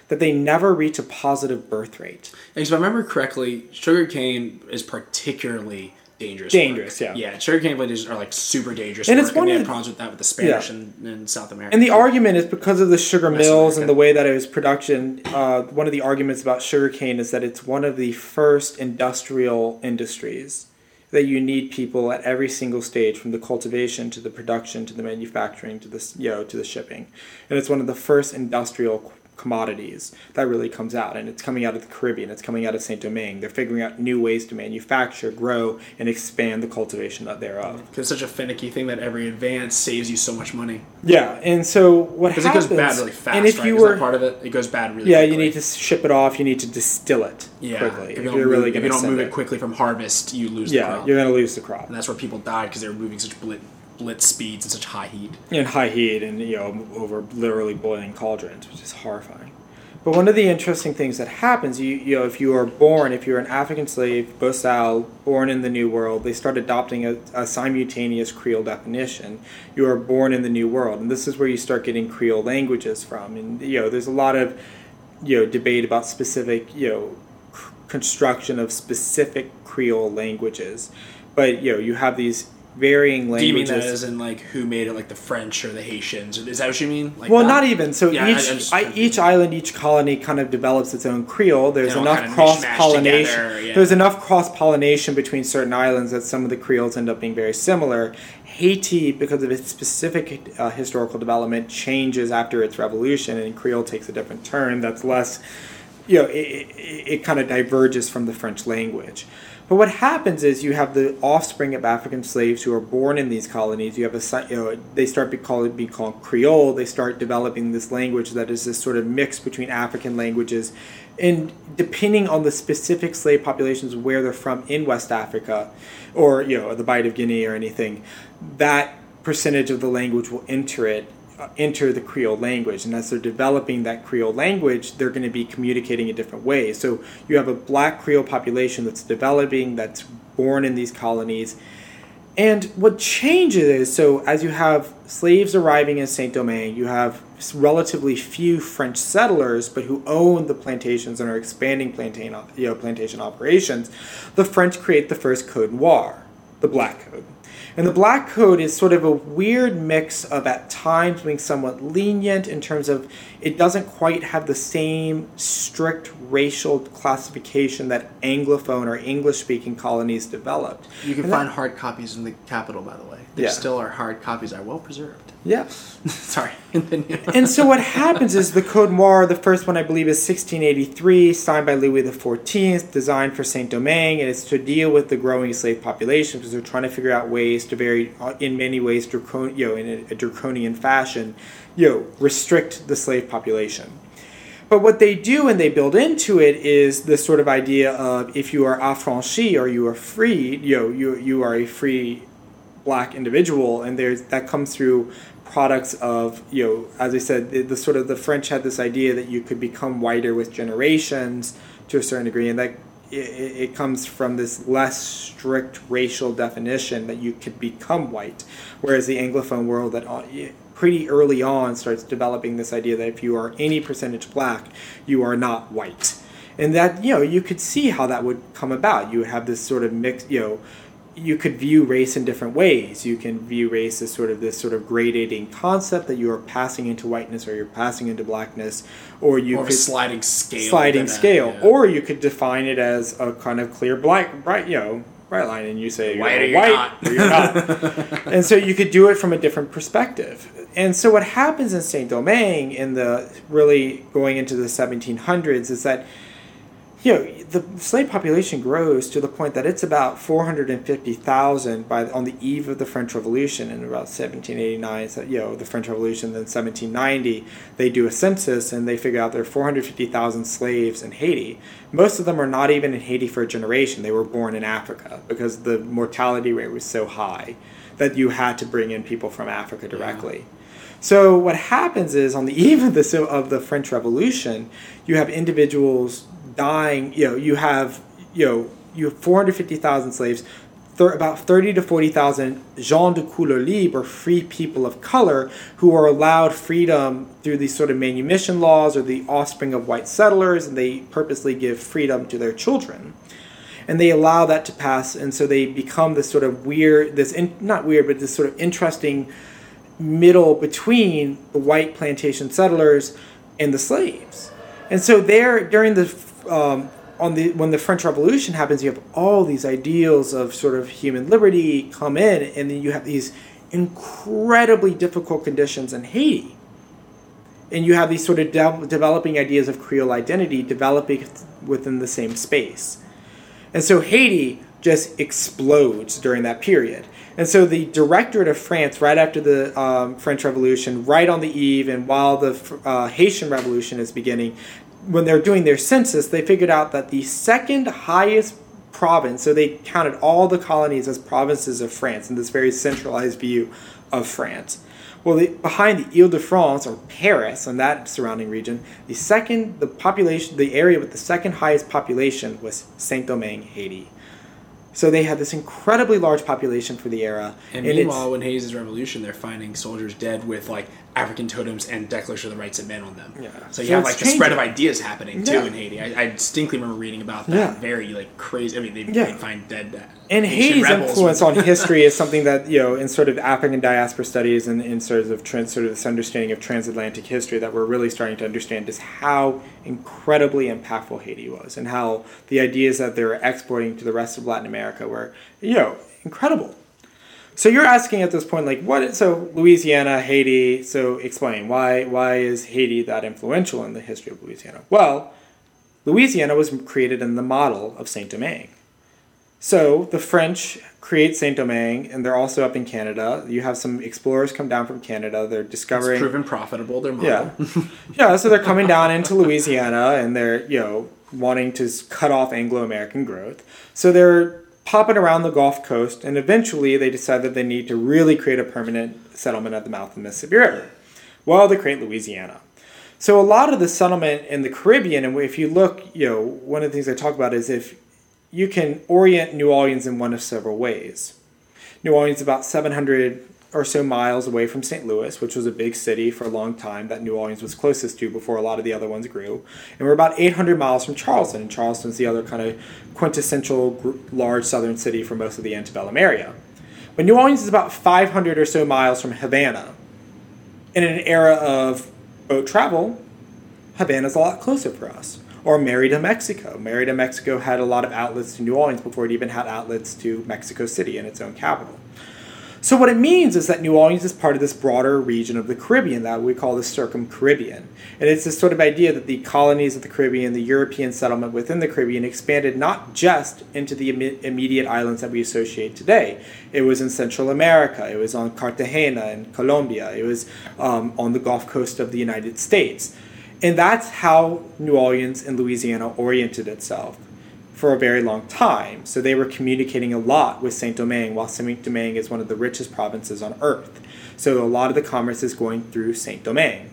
that they never reach a positive birth rate. And if I remember correctly, sugarcane is particularly dangerous. Dangerous, work. yeah. Yeah, sugarcane plantations are like super dangerous. And work, it's one they of the- problems with that with the Spanish Yeah. and, and South America. And the argument is because of the sugar West mills and the way that it was production. Uh, one of the arguments about sugarcane is that it's one of the first industrial industries that you need people at every single stage, from the cultivation to the production to the manufacturing to the you know to the shipping, and it's one of the first industrial commodities that really comes out and it's coming out of the caribbean it's coming out of saint domingue they're figuring out new ways to manufacture grow and expand the cultivation thereof because it's such a finicky thing that every advance saves you so much money. yeah and so what happens? Because it goes bad really fast. and if right? you were part of it, it goes bad really. Fast. Yeah, quickly. you need to ship it off. You need to distill it yeah. quickly. If If, you don't, you're move, really if going you don't move it. it. quickly from harvest, you lose the Yeah, crop. you're going to lose the crop and that's where people died because they were moving such blitz, blitz speeds and such high heat. And high heat and you know over literally boiling cauldrons, which is horrifying. But one of the interesting things that happens, you you know, if you are born, if you're an African slave, Bozal, born in the New World, they start adopting a, a simultaneous Creole definition. You are born in the New World, and this is where you start getting Creole languages from. And you know, there's a lot of you know debate about specific you know c- construction of specific Creole languages, but you know, you have these varying Do you mean languages. that as in like who made it, like the French or the Haitians? Is that what you mean? Like Well, that? not even. So Yeah, I- I each I, each island, each colony kind of develops its own Creole. There's enough kinda cross pollination. together, yeah. There's enough cross pollination between certain islands that some of the Creoles end up being very similar. Haiti, because of its specific uh, historical development, changes after its revolution, and Creole takes a different turn. That's less, you know, it, it, it kind of diverges from the French language. But what happens is you have the offspring of African slaves who are born in these colonies. You have a you know, they start be called be called Creole. They start developing this language that is this sort of mix between African languages, and depending on the specific slave populations where they're from in West Africa, or you know the Bight of Guinea or anything, that percentage of the language will enter it Uh, enter the Creole language. And as they're developing that Creole language, they're going to be communicating in different ways. So you have a black Creole population that's developing, that's born in these colonies. And what changes is so as you have slaves arriving in Saint Domingue, you have relatively few French settlers, but who own the plantations and are expanding plantain, you know, plantation operations. The French create the first Code Noir, the Black Code. And the Black Code is sort of a weird mix of at times being somewhat lenient in terms of it doesn't quite have the same strict racial classification that Anglophone or English speaking colonies developed. You can And that- find hard copies in the capital, by the way. There Yeah. still are hard copies. Are well preserved. Yeah. Sorry. and so what happens is the Code Noir, the first one I believe is 1683, signed by Louis XIV, designed for Saint Domingue, and it's to deal with the growing slave population because they're trying to figure out ways to very, uh, in many ways, dracon- you know, in a, a draconian fashion, you know, restrict the slave population. But what they do and they build into it is this sort of idea of if you are affranchi or you are free, you know, you you are a free black individual, and there's that comes through products of you know, as I said, the, the sort of the French had this idea that you could become whiter with generations to a certain degree, and that it, it comes from this less strict racial definition that you could become white, whereas the Anglophone world that uh, pretty early on starts developing this idea that if you are any percentage black, you are not white. And that, you know, you could see how that would come about. You would have this sort of mix, you know, you could view race in different ways. You can view race as sort of this sort of gradating concept that you are passing into whiteness or you're passing into blackness, or you Or a could sliding scale. sliding that, scale, yeah. or you could define it as a kind of clear black, bright, you know, bright line, and you say White you're white or you're not. and so you could do it from a different perspective. And so what happens in Saint Domingue in the really going into the 1700s is that you know the slave population grows to the point that it's about 450,000 by on the eve of the French Revolution in about 1789 so you know the French Revolution then 1790 they do a census and they figure out there are 450,000 slaves in Haiti. Most of them are not even in Haiti for a generation. They were born in Africa because the mortality rate was so high that you had to bring in people from Africa directly. So what happens is on the eve of the of the French Revolution, you have individuals dying. You know, you have you know you have four hundred fifty thousand slaves. Thir- about 30 to 40,000 gens de couleur libre, or free people of color, who are allowed freedom through these sort of manumission laws or the offspring of white settlers, and they purposely give freedom to their children and they allow that to pass and so they become this sort of weird this in, not weird but this sort of interesting middle between the white plantation settlers and the slaves and so there during the um, on the when the french revolution happens you have all these ideals of sort of human liberty come in and then you have these incredibly difficult conditions in haiti and you have these sort of de- developing ideas of creole identity developing within the same space and so Haiti just explodes during that period. And so the Directorate of France, right after the um, French Revolution, right on the eve, and while the uh, Haitian Revolution is beginning, when they're doing their census, they figured out that the second highest province, so they counted all the colonies as provinces of France in this very centralized view of France. Well, the, behind the Ile-de-France or Paris and that surrounding region, the second, the population, the area with the second highest population was Saint-Domingue, Haiti. So they had this incredibly large population for the era. And it's- meanwhile, when Hayes' revolution, they're finding soldiers dead with like African totems and Declaration of the Rights of Men on them. Yeah. So you So have like the spread of ideas happening too Yeah. in Haiti. I, I distinctly remember reading about that. Yeah. Very like crazy. I mean, they Yeah. they find dead. uh, and Haiti's influence on history is something that you know in sort of African diaspora studies and in sort of trans, sort of this understanding of transatlantic history that we're really starting to understand is how incredibly impactful Haiti was and how the ideas that they were exporting to the rest of Latin America were you know incredible. So you're asking at this point like what is, so Louisiana, Haiti, so explain why why is Haiti that influential in the history of Louisiana? Well, Louisiana was created in the model of Saint Domingue. So the French create Saint Domingue, and they're also up in Canada. You have some explorers come down from Canada. They're It's discovering, proven profitable. Their model. yeah, yeah. So they're coming down into Louisiana, and they're you know wanting to cut off Anglo American growth. So they're popping around the Gulf Coast, and eventually they decide that they need to really create a permanent settlement at the mouth of the Mississippi River. Well, they create Louisiana. So a lot of the settlement in the Caribbean, and if you look, you know, one of the things I talk about is if you can orient New Orleans in one of several ways. New Orleans is about 700 or so miles away from St. Louis, which was a big city for a long time that New Orleans was closest to before a lot of the other ones grew. And we're about 800 miles from Charleston, and Charleston's the other kind of quintessential large southern city for most of the antebellum area. But New Orleans is about 500 or so miles from Havana. In an era of boat travel, Havana's a lot closer for us. Or Merida, Mexico. Merida, Mexico had a lot of outlets to New Orleans before it even had outlets to Mexico City and its own capital. So what it means is that New Orleans is part of this broader region of the Caribbean that we call the Circum-Caribbean. And it's this sort of idea that the colonies of the Caribbean, the European settlement within the Caribbean expanded not just into the imme- immediate islands that we associate today. It was in Central America, it was on Cartagena in Colombia, it was um, on the Gulf Coast of the United States. And that's how New Orleans and Louisiana oriented itself for a very long time. So they were communicating a lot with Saint Domingue, while Saint Domingue is one of the richest provinces on earth. So a lot of the commerce is going through Saint Domingue.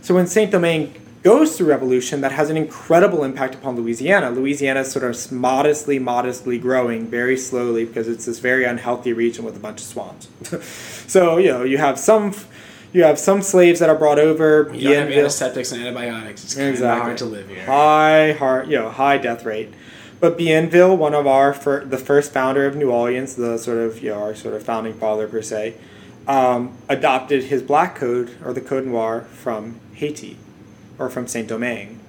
So when Saint Domingue goes through revolution, that has an incredible impact upon Louisiana. Louisiana is sort of modestly, modestly growing very slowly because it's this very unhealthy region with a bunch of swamps. so you know you have some. You have some slaves that are brought over. You don't have antiseptics and antibiotics. It's kind of hard to live here. High heart, you know, high death rate. But Bienville, one of our fir- the first founder of New Orleans, the sort of you know our sort of founding father per se, um, adopted his black code or the Code Noir from Haiti or from Saint Domingue.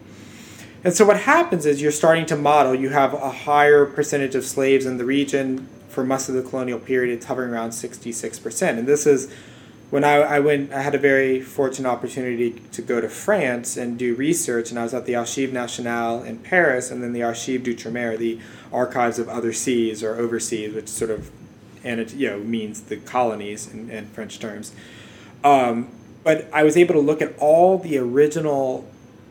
And so what happens is you're starting to model. You have a higher percentage of slaves in the region for most of the colonial period. It's hovering around sixty six percent, and this is when I, I went, I had a very fortunate opportunity to go to France and do research, and I was at the Archives Nationales in Paris, and then the Archives d'Outre-mer, the archives of other seas or overseas, which sort of, and it you know means the colonies in, in French terms. Um, but I was able to look at all the original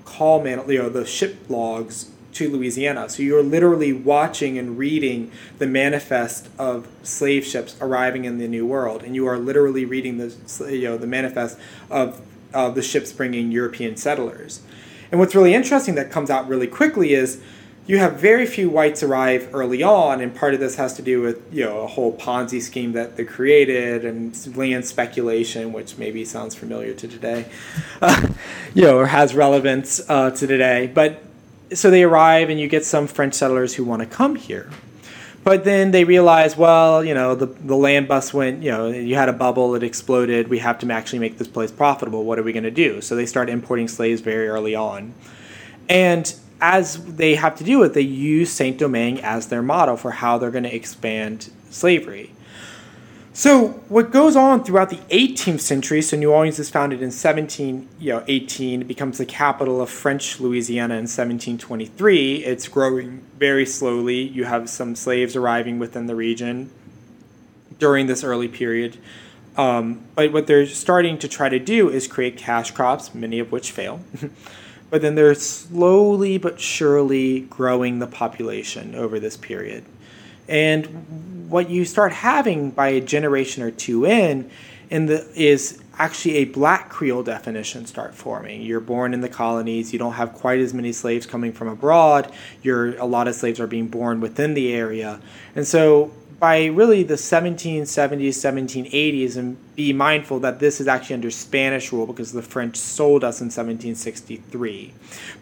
call man, you know, the ship logs to Louisiana. So you're literally watching and reading the manifest of slave ships arriving in the New World, and you are literally reading the you know the manifest of of the ships bringing European settlers. And what's really interesting that comes out really quickly is you have very few whites arrive early on, and part of this has to do with you know a whole Ponzi scheme that they created and land speculation, which maybe sounds familiar to today, uh, you know, or has relevance uh, to today. But so they arrive and you get some French settlers who want to come here. But then they realize, well, you know, the, the land bus went, you know, you had a bubble, it exploded. We have to actually make this place profitable. What are we going to do? So they start importing slaves very early on. And as they have to do it, they use Saint Domingue as their model for how they're going to expand slavery. So what goes on throughout the 18th century? So New Orleans is founded in 17, you know, 18. It becomes the capital of French Louisiana in 1723. It's growing very slowly. You have some slaves arriving within the region during this early period. Um, but what they're starting to try to do is create cash crops, many of which fail. but then they're slowly but surely growing the population over this period. And what you start having by a generation or two in, in the is actually a black Creole definition start forming. You're born in the colonies, you don't have quite as many slaves coming from abroad. You're a lot of slaves are being born within the area. And so by really the 1770s, 1780s, and be mindful that this is actually under Spanish rule because the French sold us in 1763.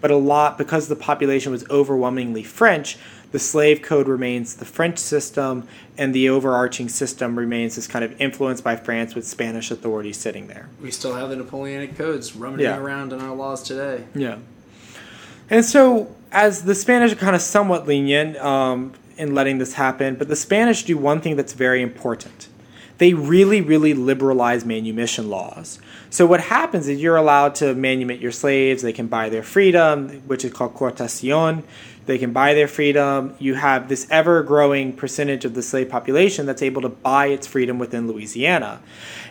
But a lot, because the population was overwhelmingly French, the slave code remains the French system, and the overarching system remains this kind of influenced by France with Spanish authorities sitting there. We still have the Napoleonic codes rummaging Yeah. around in our laws today. Yeah. And so, as the Spanish are kind of somewhat lenient um, in letting this happen, but the Spanish do one thing that's very important. They really, really liberalize manumission laws. So, what happens is you're allowed to manumit your slaves, they can buy their freedom, which is called coartación. They can buy their freedom. You have this ever growing percentage of the slave population that's able to buy its freedom within Louisiana.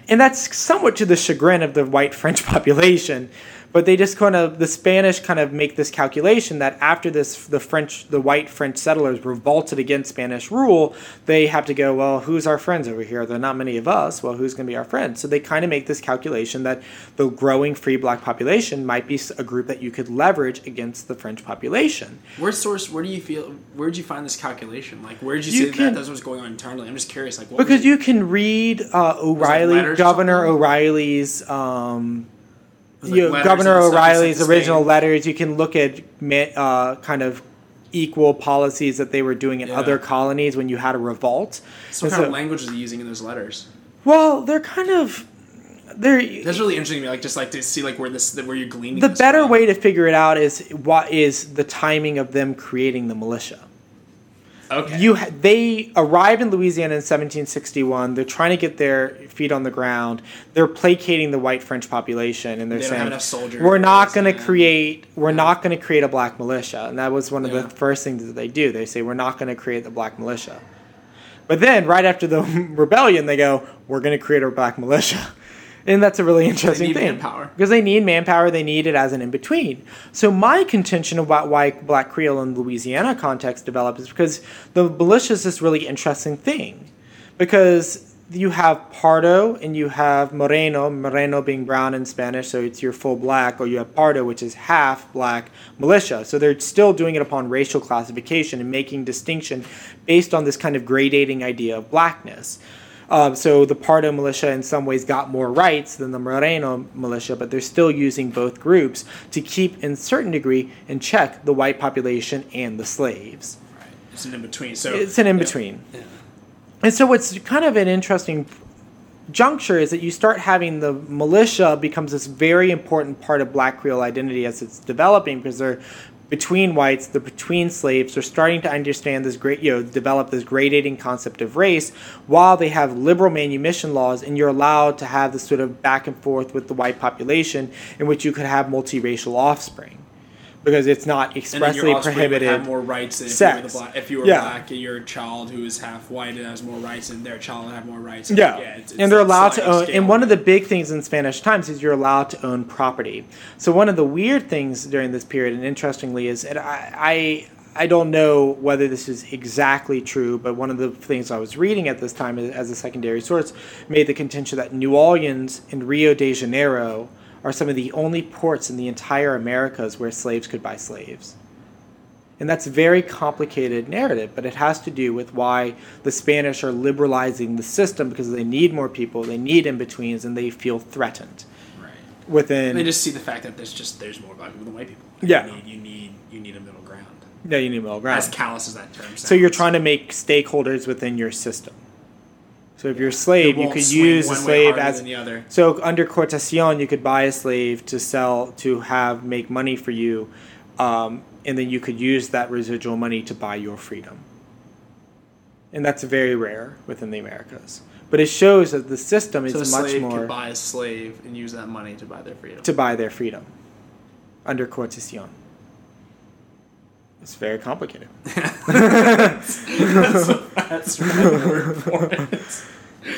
And that's somewhat to the chagrin of the white French population. But they just kind of the Spanish kind of make this calculation that after this the French the white French settlers revolted against Spanish rule, they have to go, well, who's our friends over here? There are not many of us. Well, who's going to be our friends? So they kind of make this calculation that the growing free black population might be a group that you could leverage against the French population. Where's source? Where do you feel? Where did you find this calculation? Like, where did you, You see can- that? That's what's going on internally. I'm just curious. Like, what Because it? you can read uh, O'Reilly, Governor? O'Reilly's, um, Like, you letters Governor and stuff you O'Reilly's original Spain? letters. You can look at uh, kind of equal policies that they were doing in Yeah. other colonies when you had a revolt. So, what And kind of language is he using in those letters? Well, they're kind of they're That's really interesting to me. Like, just like to see like where this where you're gleaning. the better from. way to figure it out is what is the timing of them creating the militia. Okay. You ha- they arrived in Louisiana in 1761. They're trying to get their feet on the ground. They're placating the white French population, and they're They saying, soldiers. "We're not going to create. We're Yeah. not going to create a black militia." And that was one of Yeah. the first things that they do. They say, "We're not going to create the black militia." But then, right after the rebellion, they go, "We're going to create a black militia." And that's a really interesting need thing. manpower. Because they need manpower, they need it as an in between. So, my contention about why Black Creole in Louisiana context developed is because the militia is this really interesting thing. Because you have Pardo and you have Moreno, Moreno being brown in Spanish, so it's your full black, or you have Pardo, which is half black militia. So, they're still doing it upon racial classification and making distinction based on this kind of gradating idea of blackness. Um, so the Pardo militia, in some ways, got more rights than the Moreno militia, but they're still using both groups to keep, in certain degree, in check the white population and the slaves. It's an in between. So it's an in between. And so what's kind of an interesting juncture is that you start having the militia becomes this very important part of black creole identity as it's developing because they're between whites the between slaves they're starting to understand this great you know develop this gradating concept of race while they have liberal manumission laws and you're allowed to have this sort of back and forth with the white population in which you could have multiracial offspring because it's not and expressly offspring would prohibited have more rights than if you were black. If you were Yeah. black, your child who is half white and has more rights, and their child would have more rights. Yeah, it's- it's and they're allowed to own. scale. And one of the big things in Spanish times is you're allowed to own property. So one of the weird things during this period, and interestingly, is and I, I I don't know whether this is exactly true, but one of the things I was reading at this time as a secondary source made the contention that New Orleans and Rio de Janeiro are some of the only ports in the entire Americas where slaves could buy slaves. And that's a very complicated narrative, but it has to do with why the Spanish are liberalizing the system because they need more people, they need in betweens, and they feel threatened right. within. And they just see the fact that there's just there's more black people than white people. Yeah. you need you need, you need a middle ground. yeah, you need a middle ground. As callous as that term sounds. So you're trying to make stakeholders within your system. So if you're a slave, you could use a slave as the other. so under coartación, you could buy a slave to sell to have make money for you, um, and then you could use that residual money to buy your freedom. And that's very rare within the Americas. But it shows that the system is So a much slave more could buy a slave and use that money to buy their freedom. to buy their freedom under coartación. It's very complicated. That's right word for it.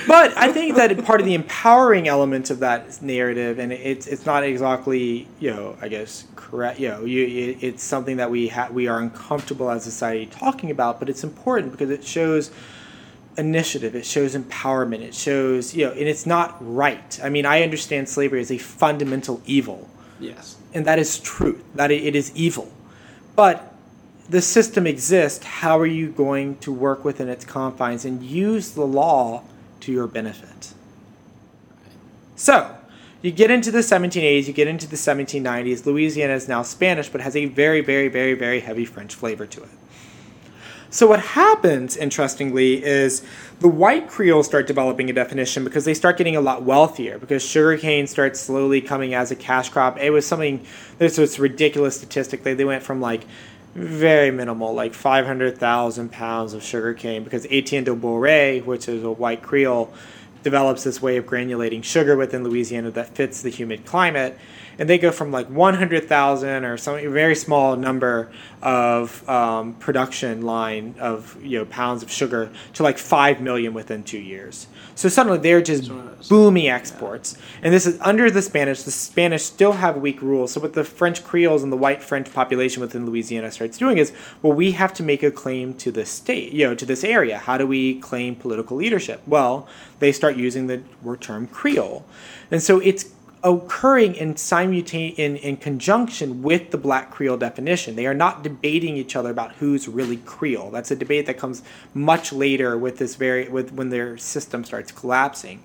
But I think that part of the empowering element of that narrative, and it's it's not exactly you know I guess correct you know you, it, it's something that we ha- we are uncomfortable as a society talking about, but it's important because it shows initiative, it shows empowerment, it shows you know, and it's not right. I mean, I understand slavery as a fundamental evil, Yes. and that is truth. That it it is evil, but the system exists. How are you going to work within its confines and use the law to your benefit? So, you get into the 1780s, you get into the 1790s. Louisiana is now Spanish, but has a very, very, very, very heavy French flavor to it. So, what happens, interestingly, is the white Creoles start developing a definition because they start getting a lot wealthier because sugarcane starts slowly coming as a cash crop. It was something, this ridiculous statistic. They, they went from like very minimal, like 500,000 pounds of sugar cane, because Etienne de Boré, which is a white Creole, develops this way of granulating sugar within Louisiana that fits the humid climate. And they go from like 100,000 or some very small number of um, production line of you know pounds of sugar to like 5 million within two years. So suddenly they're just booming exports. And this is under the Spanish. The Spanish still have weak rules. So what the French Creoles and the white French population within Louisiana starts doing is, well, we have to make a claim to the state, you know, to this area. How do we claim political leadership? Well, they start using the word term Creole. And so it's occurring in in, in conjunction with the black creole definition they are not debating each other about who's really creole that's a debate that comes much later with this very with when their system starts collapsing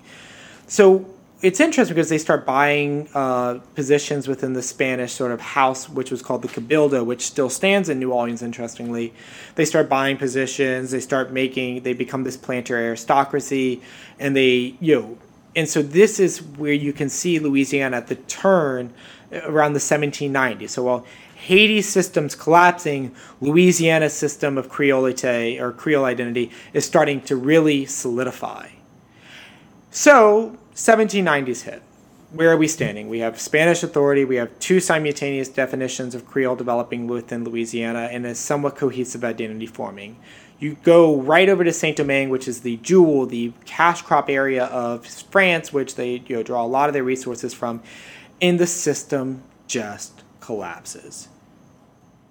so it's interesting because they start buying uh, positions within the Spanish sort of house, which was called the Cabildo, which still stands in New Orleans. Interestingly, they start buying positions. They start making. They become this planter aristocracy, and they you know. And so this is where you can see Louisiana at the turn around the 1790s. So while Haiti's system's collapsing, Louisiana's system of Creolite or Creole identity is starting to really solidify. So, 1790s hit. Where are we standing? We have Spanish authority, we have two simultaneous definitions of Creole developing within Louisiana, and a somewhat cohesive identity forming. You go right over to Saint Domingue, which is the jewel, the cash crop area of France, which they you know, draw a lot of their resources from, and the system just collapses.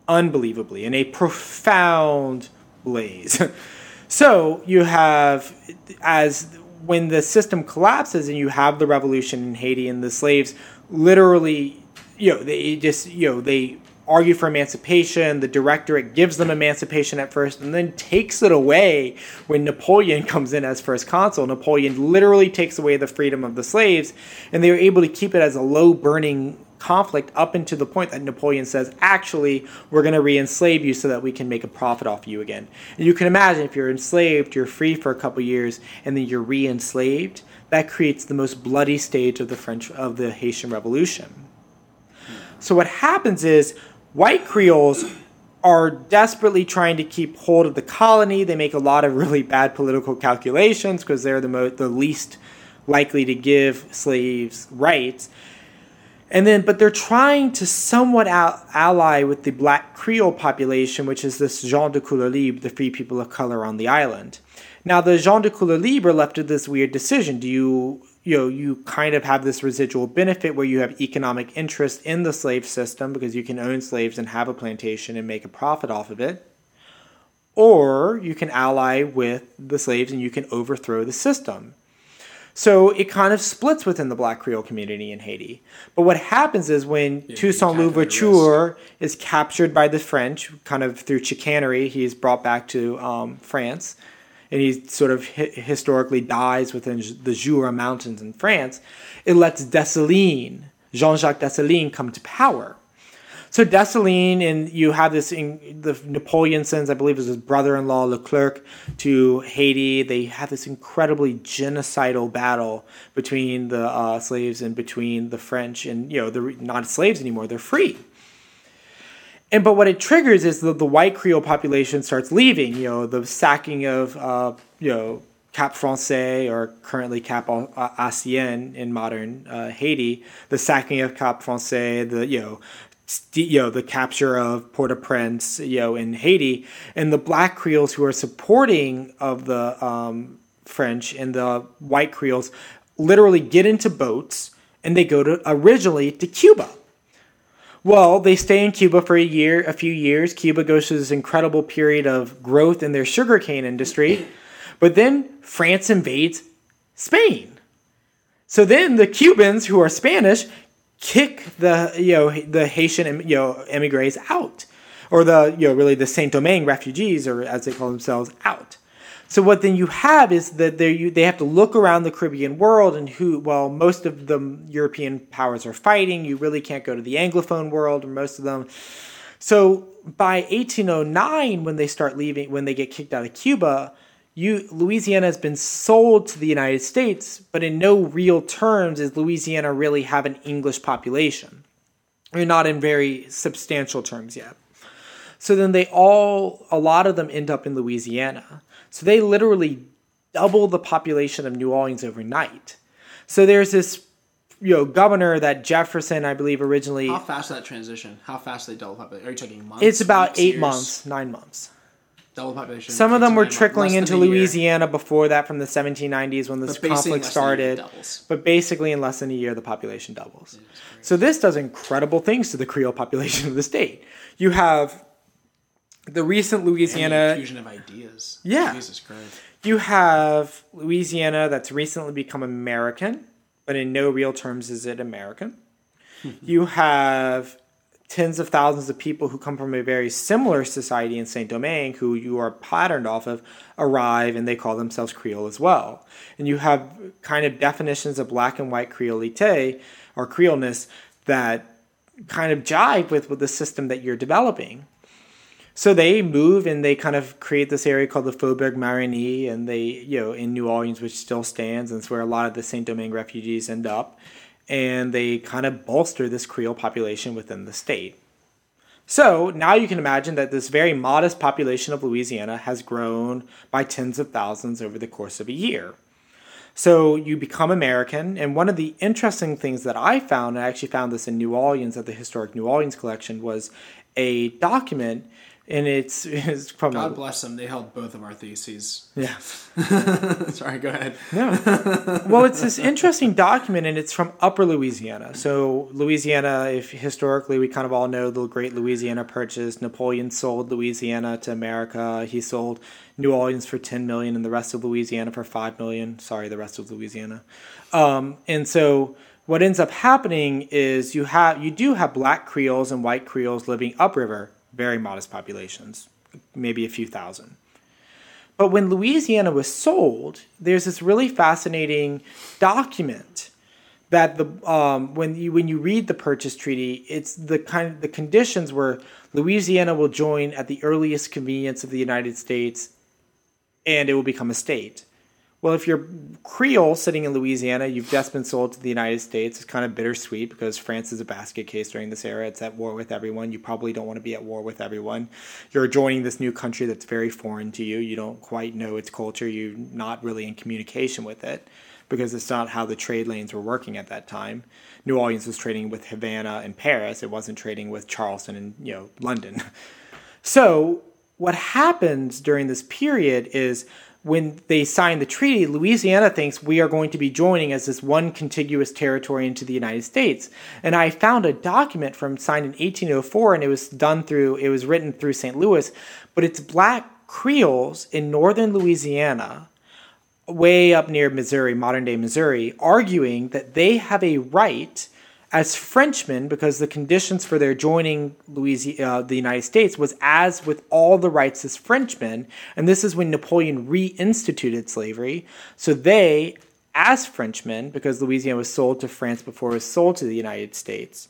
Unbelievably, in a profound blaze. so you have, as when the system collapses and you have the revolution in Haiti and the slaves literally, you know, they just, you know, they argue for emancipation. The directorate gives them emancipation at first and then takes it away when Napoleon comes in as first consul. Napoleon literally takes away the freedom of the slaves, and they are able to keep it as a low burning conflict up until the point that Napoleon says, actually, we're going to re enslave you so that we can make a profit off you again. And you can imagine if you're enslaved, you're free for a couple years, and then you're re enslaved, that creates the most bloody stage of the French of the Haitian Revolution. So what happens is white Creoles are desperately trying to keep hold of the colony. They make a lot of really bad political calculations because they're the mo- the least likely to give slaves rights. And then, but they're trying to somewhat al- ally with the black Creole population, which is this gens de couleur libre, the free people of color on the island. Now, the gens de couleur libre are left with this weird decision. Do you, you know, you kind of have this residual benefit where you have economic interest in the slave system because you can own slaves and have a plantation and make a profit off of it. Or you can ally with the slaves and you can overthrow the system. So it kind of splits within the Black Creole community in Haiti. But what happens is when Yeah, Toussaint Louverture is captured by the French, kind of through chicanery, he's brought back to um, France, and he sort of hi- historically dies within the Jura Mountains in France. It lets Dessalines, Jean-Jacques Dessalines, come to power. So Dessalines, and you have this. In, the Napoleon sends, I believe, was his brother-in-law Leclerc to Haiti. They have this incredibly genocidal battle between the uh, slaves and between the French, and you know they're not slaves anymore; they're free. And but what it triggers is the, the white Creole population starts leaving. You know, the sacking of uh, you know Cap Francais or currently Cap Haitien in modern uh, Haiti, the sacking of Cap Francais, the you know, you know the capture of Port-au-Prince, you know, in Haiti, and the black Creoles who are supporting of the um, French and the white Creoles literally get into boats and they go to originally to Cuba. Well, they stay in Cuba for a year, a few years. Cuba goes through this incredible period of growth in their sugarcane industry. But then France invades Spain. So then the Cubans, who are Spanish, kick the you know the Haitian you know emigres out, or the you know really the Saint Domingue refugees, or as they call themselves, out. So what then you have is that they you, they have to look around the Caribbean world and who well most of the European powers are fighting. You really can't go to the Anglophone world or most of them. So by 1809, when they start leaving, when they get kicked out of Cuba, you Louisiana has been sold to the United States, but in no real terms does Louisiana really have an English population, or not in very substantial terms yet. So then they all, a lot of them end up in Louisiana. So they literally double the population of New Orleans overnight. So there's this, you know, governor that Jefferson, I believe, originally. How fast that transition? How fast they double population? Are you talking months? It's about eight years? months, nine months. Double population. Some of them were trickling into than a year. Louisiana before that from the 1790s when this conflict less than a year, started. But basically, in less than a year, the population doubles. So this does incredible things to the Creole population of the state. You have the recent Louisiana. infusion of ideas. Yeah. Jesus Christ. You have Louisiana that's recently become American, but in no real terms is it American. Hmm. you have tens of thousands of people who come from a very similar society in Saint Domingue who you are patterned off of arrive and they call themselves Creole as well. And you have kind of definitions of black and white Creolite or Creoleness that kind of jive with, with the system that you're developing. So they move and they kind of create this area called the Faubourg Marigny, and they, you know, in New Orleans, which still stands, and it's where a lot of the Saint Domingue refugees end up. And they kind of bolster this Creole population within the state. So now you can imagine that this very modest population of Louisiana has grown by tens of thousands over the course of a year. So you become American, and one of the interesting things that I found, and I actually found this in New Orleans at the Historic New Orleans Collection, was a document, and it's, it's from God bless them. They held both of our theses. yeah. Sorry, go ahead. No. well, it's this interesting document, and it's from Upper Louisiana. So, Louisiana, if historically we kind of all know the Great Louisiana Purchase, Napoleon sold Louisiana to America. He sold New Orleans for ten million, and the rest of Louisiana for five million. Sorry, the rest of Louisiana. Um, and so, what ends up happening is you have you do have black Creoles and white Creoles living upriver, very modest populations, maybe a few thousand. But when Louisiana was sold, there's this really fascinating document that the um, when you when you read the purchase treaty, it's the kind of the conditions where Louisiana will join at the earliest convenience of the United States, and it will become a state. Well, if you're Creole sitting in Louisiana, you've just been sold to the United States. It's kind of bittersweet because France is a basket case during this era. It's at war with everyone. You probably don't want to be at war with everyone. You're joining this new country that's very foreign to you. You don't quite know its culture. You're not really in communication with it because it's not how the trade lanes were working at that time. New Orleans was trading with Havana and Paris. It wasn't trading with Charleston and you know London. So what happens during this period is when they sign the treaty, Louisiana thinks we are going to be joining as this one contiguous territory into the United States. And I found a document from signed in 1804, and it was done through, it was written through St. Louis, but it's black Creoles in northern Louisiana, way up near Missouri, modern day Missouri, arguing that they have a right as Frenchmen, because the conditions for their joining Louisiana, uh, the United States was as with all the rights as Frenchmen, and this is when Napoleon reinstituted slavery. So they, as Frenchmen, because Louisiana was sold to France before it was sold to the United States,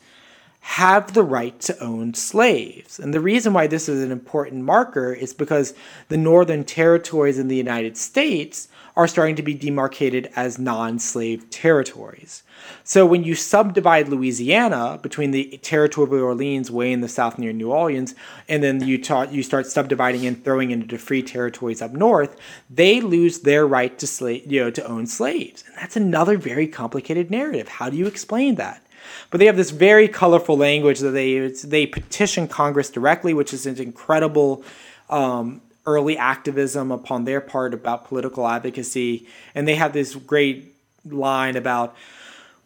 have the right to own slaves. And the reason why this is an important marker is because the northern territories in the United States are starting to be demarcated as non slave territories. So when you subdivide Louisiana between the territory of Orleans way in the south near New Orleans, and then you, you start subdividing and throwing into free territories up north, they lose their right to slave, you know, to own slaves. And that's another very complicated narrative. How do you explain that? But they have this very colorful language that they they petition Congress directly, which is an incredible um, early activism upon their part about political advocacy. And they have this great line about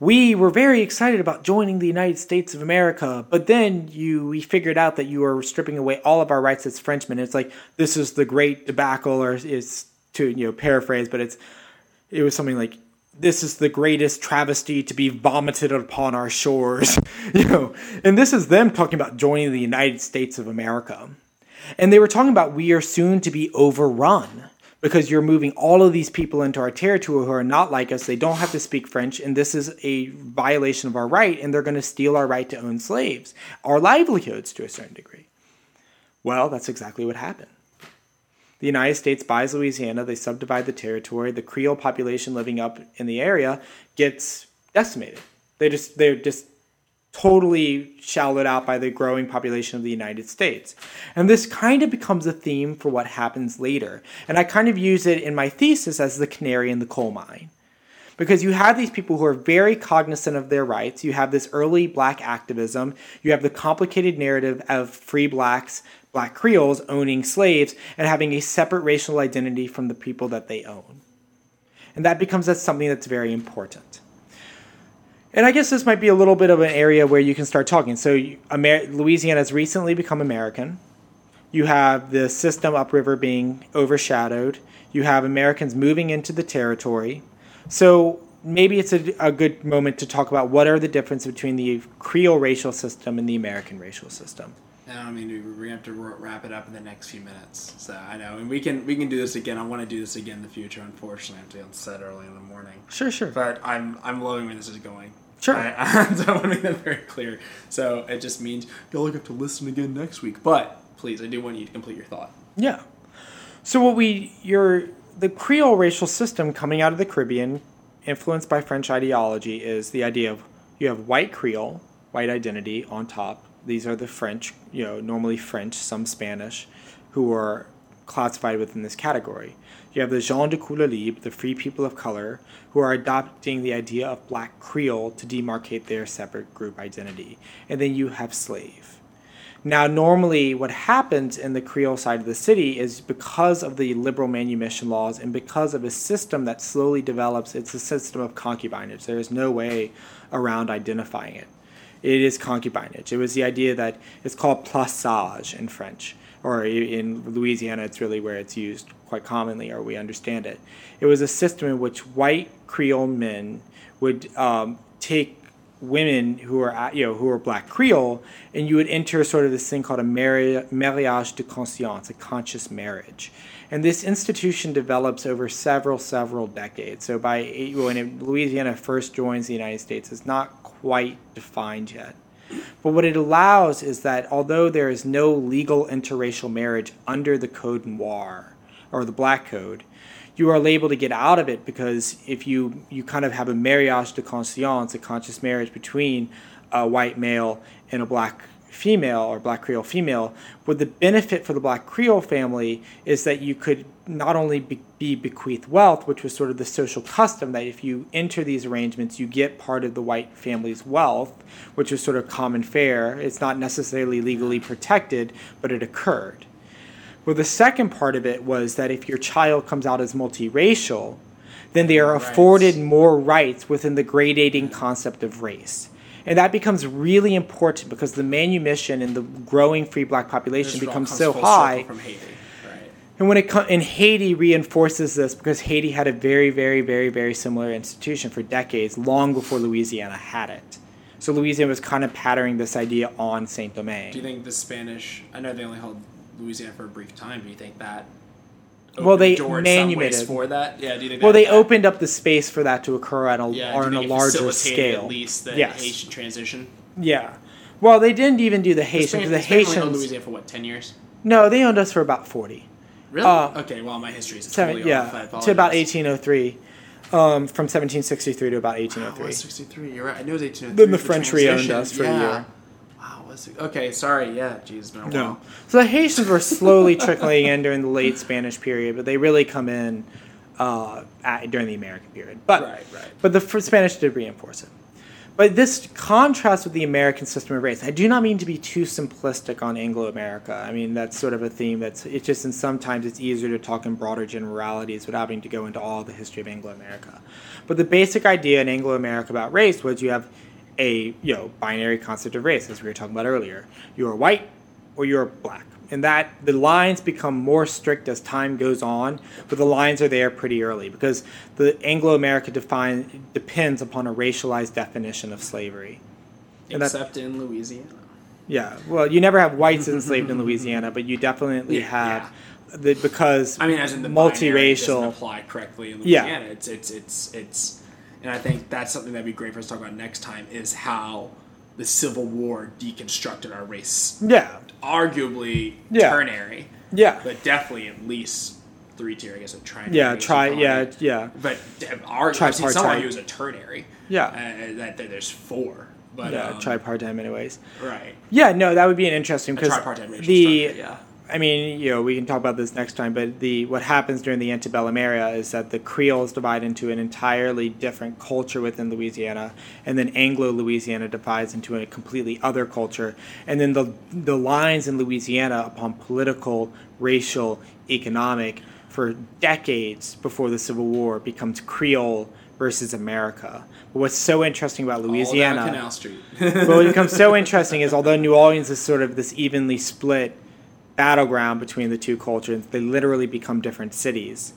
we were very excited about joining the United States of America, but then you we figured out that you were stripping away all of our rights as Frenchmen. It's like this is the great debacle, or is to you know paraphrase, but it's it was something like this is the greatest travesty to be vomited upon our shores, you know. And this is them talking about joining the United States of America. And they were talking about we are soon to be overrun because you're moving all of these people into our territory who are not like us. They don't have to speak French, and this is a violation of our right, and they're going to steal our right to own slaves, our livelihoods to a certain degree. Well, that's exactly what happened. The United States buys Louisiana, they subdivide the territory, the Creole population living up in the area gets decimated. They just they're just totally shallowed out by the growing population of the United States. And this kind of becomes a theme for what happens later. And I kind of use it in my thesis as the canary in the coal mine. Because you have these people who are very cognizant of their rights. You have this early black activism. You have the complicated narrative of free blacks, black Creoles owning slaves and having a separate racial identity from the people that they own. And that becomes something that's very important. And I guess this might be a little bit of an area where you can start talking. So, Amer- Louisiana has recently become American. You have the system upriver being overshadowed. You have Americans moving into the territory. So, maybe it's a, a good moment to talk about what are the differences between the Creole racial system and the American racial system. I mean, we have to wrap it up in the next few minutes. So I know, and we can we can do this again. I want to do this again in the future. Unfortunately, I have to be on set early in the morning. Sure, sure. But I'm I'm loving where this is going. Sure. I, I, so I want to make that very clear. So it just means you'll have to listen again next week. But please, I do want you to complete your thought. Yeah. So what we your the Creole racial system coming out of the Caribbean, influenced by French ideology, is the idea of you have white Creole, white identity on top. These are the French, you know, normally French, some Spanish, who are classified within this category. You have the gens de couleur libre, the free people of color, who are adopting the idea of black Creole to demarcate their separate group identity. And then you have slave. Now, normally, what happens in the Creole side of the city is because of the liberal manumission laws and because of a system that slowly develops, it's a system of concubinage. There is no way around identifying it. It is concubinage. It was the idea that it's called plaçage in French or in Louisiana, it's really where it's used quite commonly, or we understand it. It was a system in which white Creole men would um, take women who are you know who are black Creole, and you would enter sort of this thing called a mariage de conscience, a conscious marriage. And this institution develops over several, several decades. So by when Louisiana first joins the United States, it's not quite defined yet. But what it allows is that although there is no legal interracial marriage under the Code Noir or the Black Code, you are able to get out of it because if you, you kind of have a mariage de conscience, a conscious marriage between a white male and a black female or black Creole female, what the benefit for the black Creole family is that you could not only be, be bequeathed wealth, which was sort of the social custom that if you enter these arrangements, you get part of the white family's wealth, which was sort of common fare. It's not necessarily legally protected, but it occurred. Well, the second part of it was that if your child comes out as multiracial, then they are afforded more rights within the gradating concept of race. And that becomes really important because the manumission and the growing free black population This becomes so high. circle from Haiti, right? And when it co- and Haiti reinforces this because Haiti had a very, very, very, very similar institution for decades, long before Louisiana had it. So Louisiana was kind of patterning this idea on Saint Domingue. Do you think the Spanish? I know they only held Louisiana for a brief time. Do you think that? Well, they the door in some ways manumitted. for that. Yeah. Do you think? well, they that- opened up the space for that to occur at a, Yeah. on a larger scale. At least the yes. Haitian transition. Yeah. Well, they didn't even do the Haitian the Spain held Haitians. Louisiana for what? Ten years. No, they owned us for about forty. Really? Uh, okay. Well, my history is Seven, totally off. Yeah, to about 1803, um, from 1763 to about 1803. was 63. You're right. I knew it was 1803. Then the French reowned transition. us for a year. Wow. Okay. Sorry. Yeah. Jeez. It's been a No. So the Haitians were slowly trickling in during the late Spanish period, but they really come in uh, at, during the American period. But Right. Right. but the fr- Spanish did reinforce it. But this contrasts with the American system of race. I do not mean to be too simplistic on Anglo America. I mean that's sort of a theme that's it's just and sometimes it's easier to talk in broader generalities without having to go into all the history of Anglo America. But the basic idea in Anglo America about race was you have a you know binary concept of race, as we were talking about earlier. You are white or you're black. And that the lines become more strict as time goes on, but the lines are there pretty early because the Anglo America define depends upon a racialized definition of slavery. And Except in Louisiana. Yeah, well, you never have whites enslaved in Louisiana, but you definitely Yeah, have the because I mean, as in the multiracial. apply correctly in Yeah. Louisiana. It's it's it's it's, and I think that's something that'd be great for us to talk about next time is how the Civil War deconstructed our race. Yeah, Arguably Yeah. ternary, yeah, but definitely at least three tier. I guess a trinary. yeah. I Try, yeah, yeah, But our, I've seen someone who's a ternary. Yeah. Uh, that, that there's four. But yeah. um, Tripartite, anyways. right. Yeah, no, that would be an interesting because the yeah. I mean, you know, we can talk about this next time, but the what happens during the antebellum era is that the Creoles divide into an entirely different culture within Louisiana, and then Anglo Louisiana divides into a completely other culture, and then the the lines in Louisiana upon political, racial, economic for decades before the Civil War becomes Creole versus America. But what's so interesting about Louisiana All down Canal Street. but what becomes so interesting is although New Orleans is sort of this evenly split battleground between the two cultures, they literally become different cities.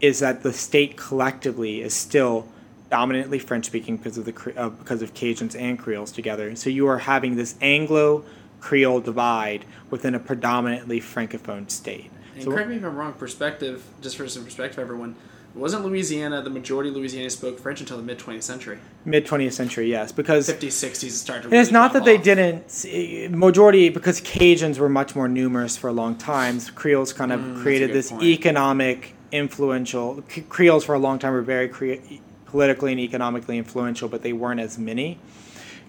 Is that the state collectively is still dominantly French speaking because of the uh, because of Cajuns and Creoles together. So you are having this Anglo Creole divide within a predominantly francophone state. And So correct me if I'm wrong. Perspective, just for some perspective, everyone. Wasn't Louisiana the majority of Louisiana spoke French until the mid 20th century? mid 20th century, yes, because 50s, 60s it started. And it's not that they didn't eh, majority because Cajuns were much more numerous for a long time. Creoles kind of Mm, created this point. economic influential. Creoles for a long time were very crea- politically and economically influential, but they weren't as many.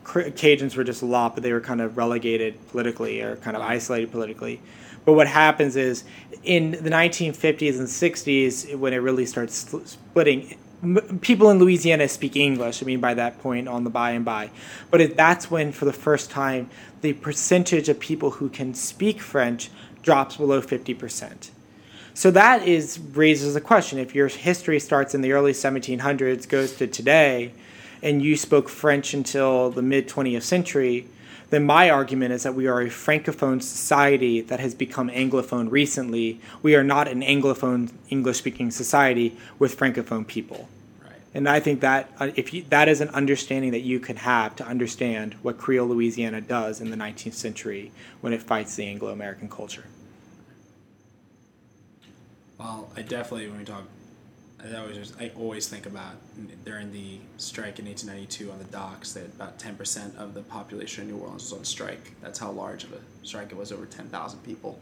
Cajuns were just a lot, but they were kind of relegated politically or kind of isolated politically. But what happens is in the 1950s and 60s, when it really starts splitting, people in Louisiana speak English. I mean, by that point on the by and by. But it, that's when, for the first time, the percentage of people who can speak French drops below 50%. So that is raises a question. If your history starts in the early 1700s, goes to today, and you spoke French until the mid 20th century, then my argument is that we are a francophone society that has become anglophone recently. We are not an anglophone English speaking society with francophone people. Right. And I think that uh, if you, that is an understanding that you can have to understand what Creole Louisiana does in the 19th century when it fights the Anglo American culture. Well, I definitely when we talk, I always just, I always think about during the strike in 1892 on the docks that about 10 percent of the population of New Orleans was on strike. That's how large of a strike it was, over 10,000 people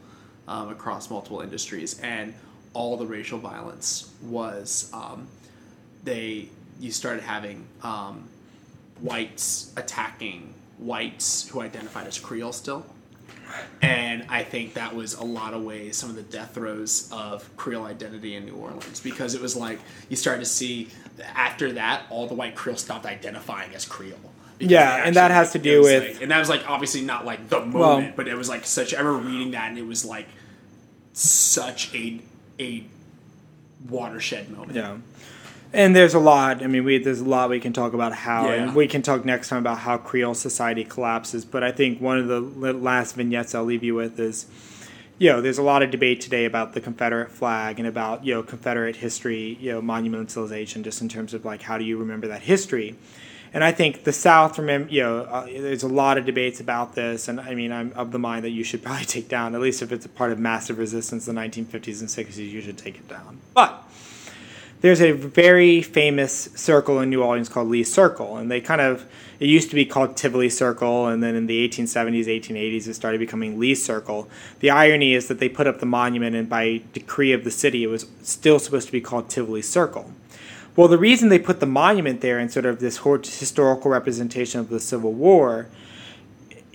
um, across multiple industries, and all the racial violence was um, they you started having um, whites attacking whites who identified as Creole still. And I think that was a lot of ways some of the death throes of Creole identity in New Orleans because it was like you started to see after that all the white Creole stopped identifying as Creole. Yeah, and that has to do with- like- and that was like obviously not like the moment, Well- but it was like such. I remember reading that and it was like such a a watershed moment. Yeah. And there's a lot. I mean, we there's a lot we can talk about how, Yeah. and we can talk next time about how Creole society collapses. But I think one of the last vignettes I'll leave you with is, you know, there's a lot of debate today about the Confederate flag and about you know Confederate history, you know, monumentalization, just in terms of like how do you remember that history. And I think the South, remember, you know, uh, there's a lot of debates about this. And I mean, I'm of the mind that you should probably take down, at least if it's a part of massive resistance in the 1950s and 60s, you should take it down. But there's a very famous circle in New Orleans called Lee Circle, and they kind of it used to be called Tivoli Circle, and then in the 1870s, 1880s, it started becoming Lee Circle. The irony is that they put up the monument, and by decree of the city, it was still supposed to be called Tivoli Circle. Well, the reason they put the monument there in sort of this historical representation of the Civil War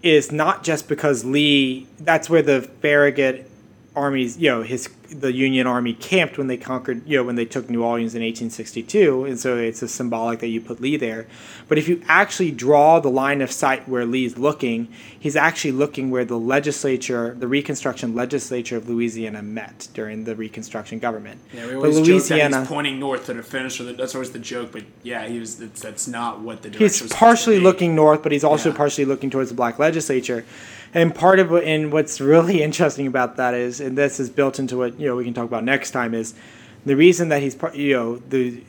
is not just because Lee. That's where the Farragut armies, you know, his the Union Army camped when they conquered, you know, when they took New Orleans in 1862, and so it's a symbolic that you put Lee there. But if you actually draw the line of sight where Lee's looking, he's actually looking where the legislature, the Reconstruction legislature of Louisiana met during the Reconstruction government. Yeah, we But always joke that Louisiana- he's pointing north to the finish. Or the, that's always the joke, but yeah, he was. That's, that's not what the direction he's was supposed to partially looking north, but he's also Yeah. partially looking towards the black legislature. And part of what, and what's really interesting about that is, and this is built into what you know we can talk about next time is the reason that he's part, you know, the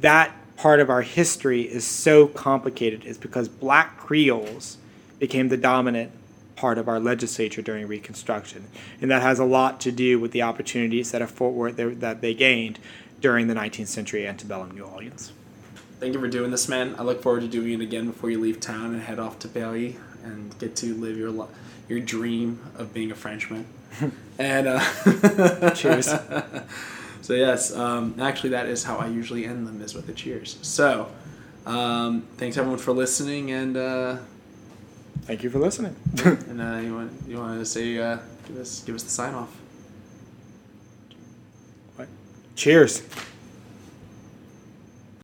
that part of our history is so complicated is because black Creoles became the dominant part of our legislature during Reconstruction, and that has a lot to do with the opportunities that Fort Worth that they gained during the 19th century antebellum New Orleans. Thank you for doing this, man. I look forward to doing it again before you leave town and head off to Paris and get to live your your dream of being a Frenchman. and uh, Cheers. so yes, um, actually, that is how I usually end them is with a cheers. So, um, thanks everyone for listening, and uh, Thank you for listening. and uh, you want you want to say uh, give us give us the sign off. Cheers.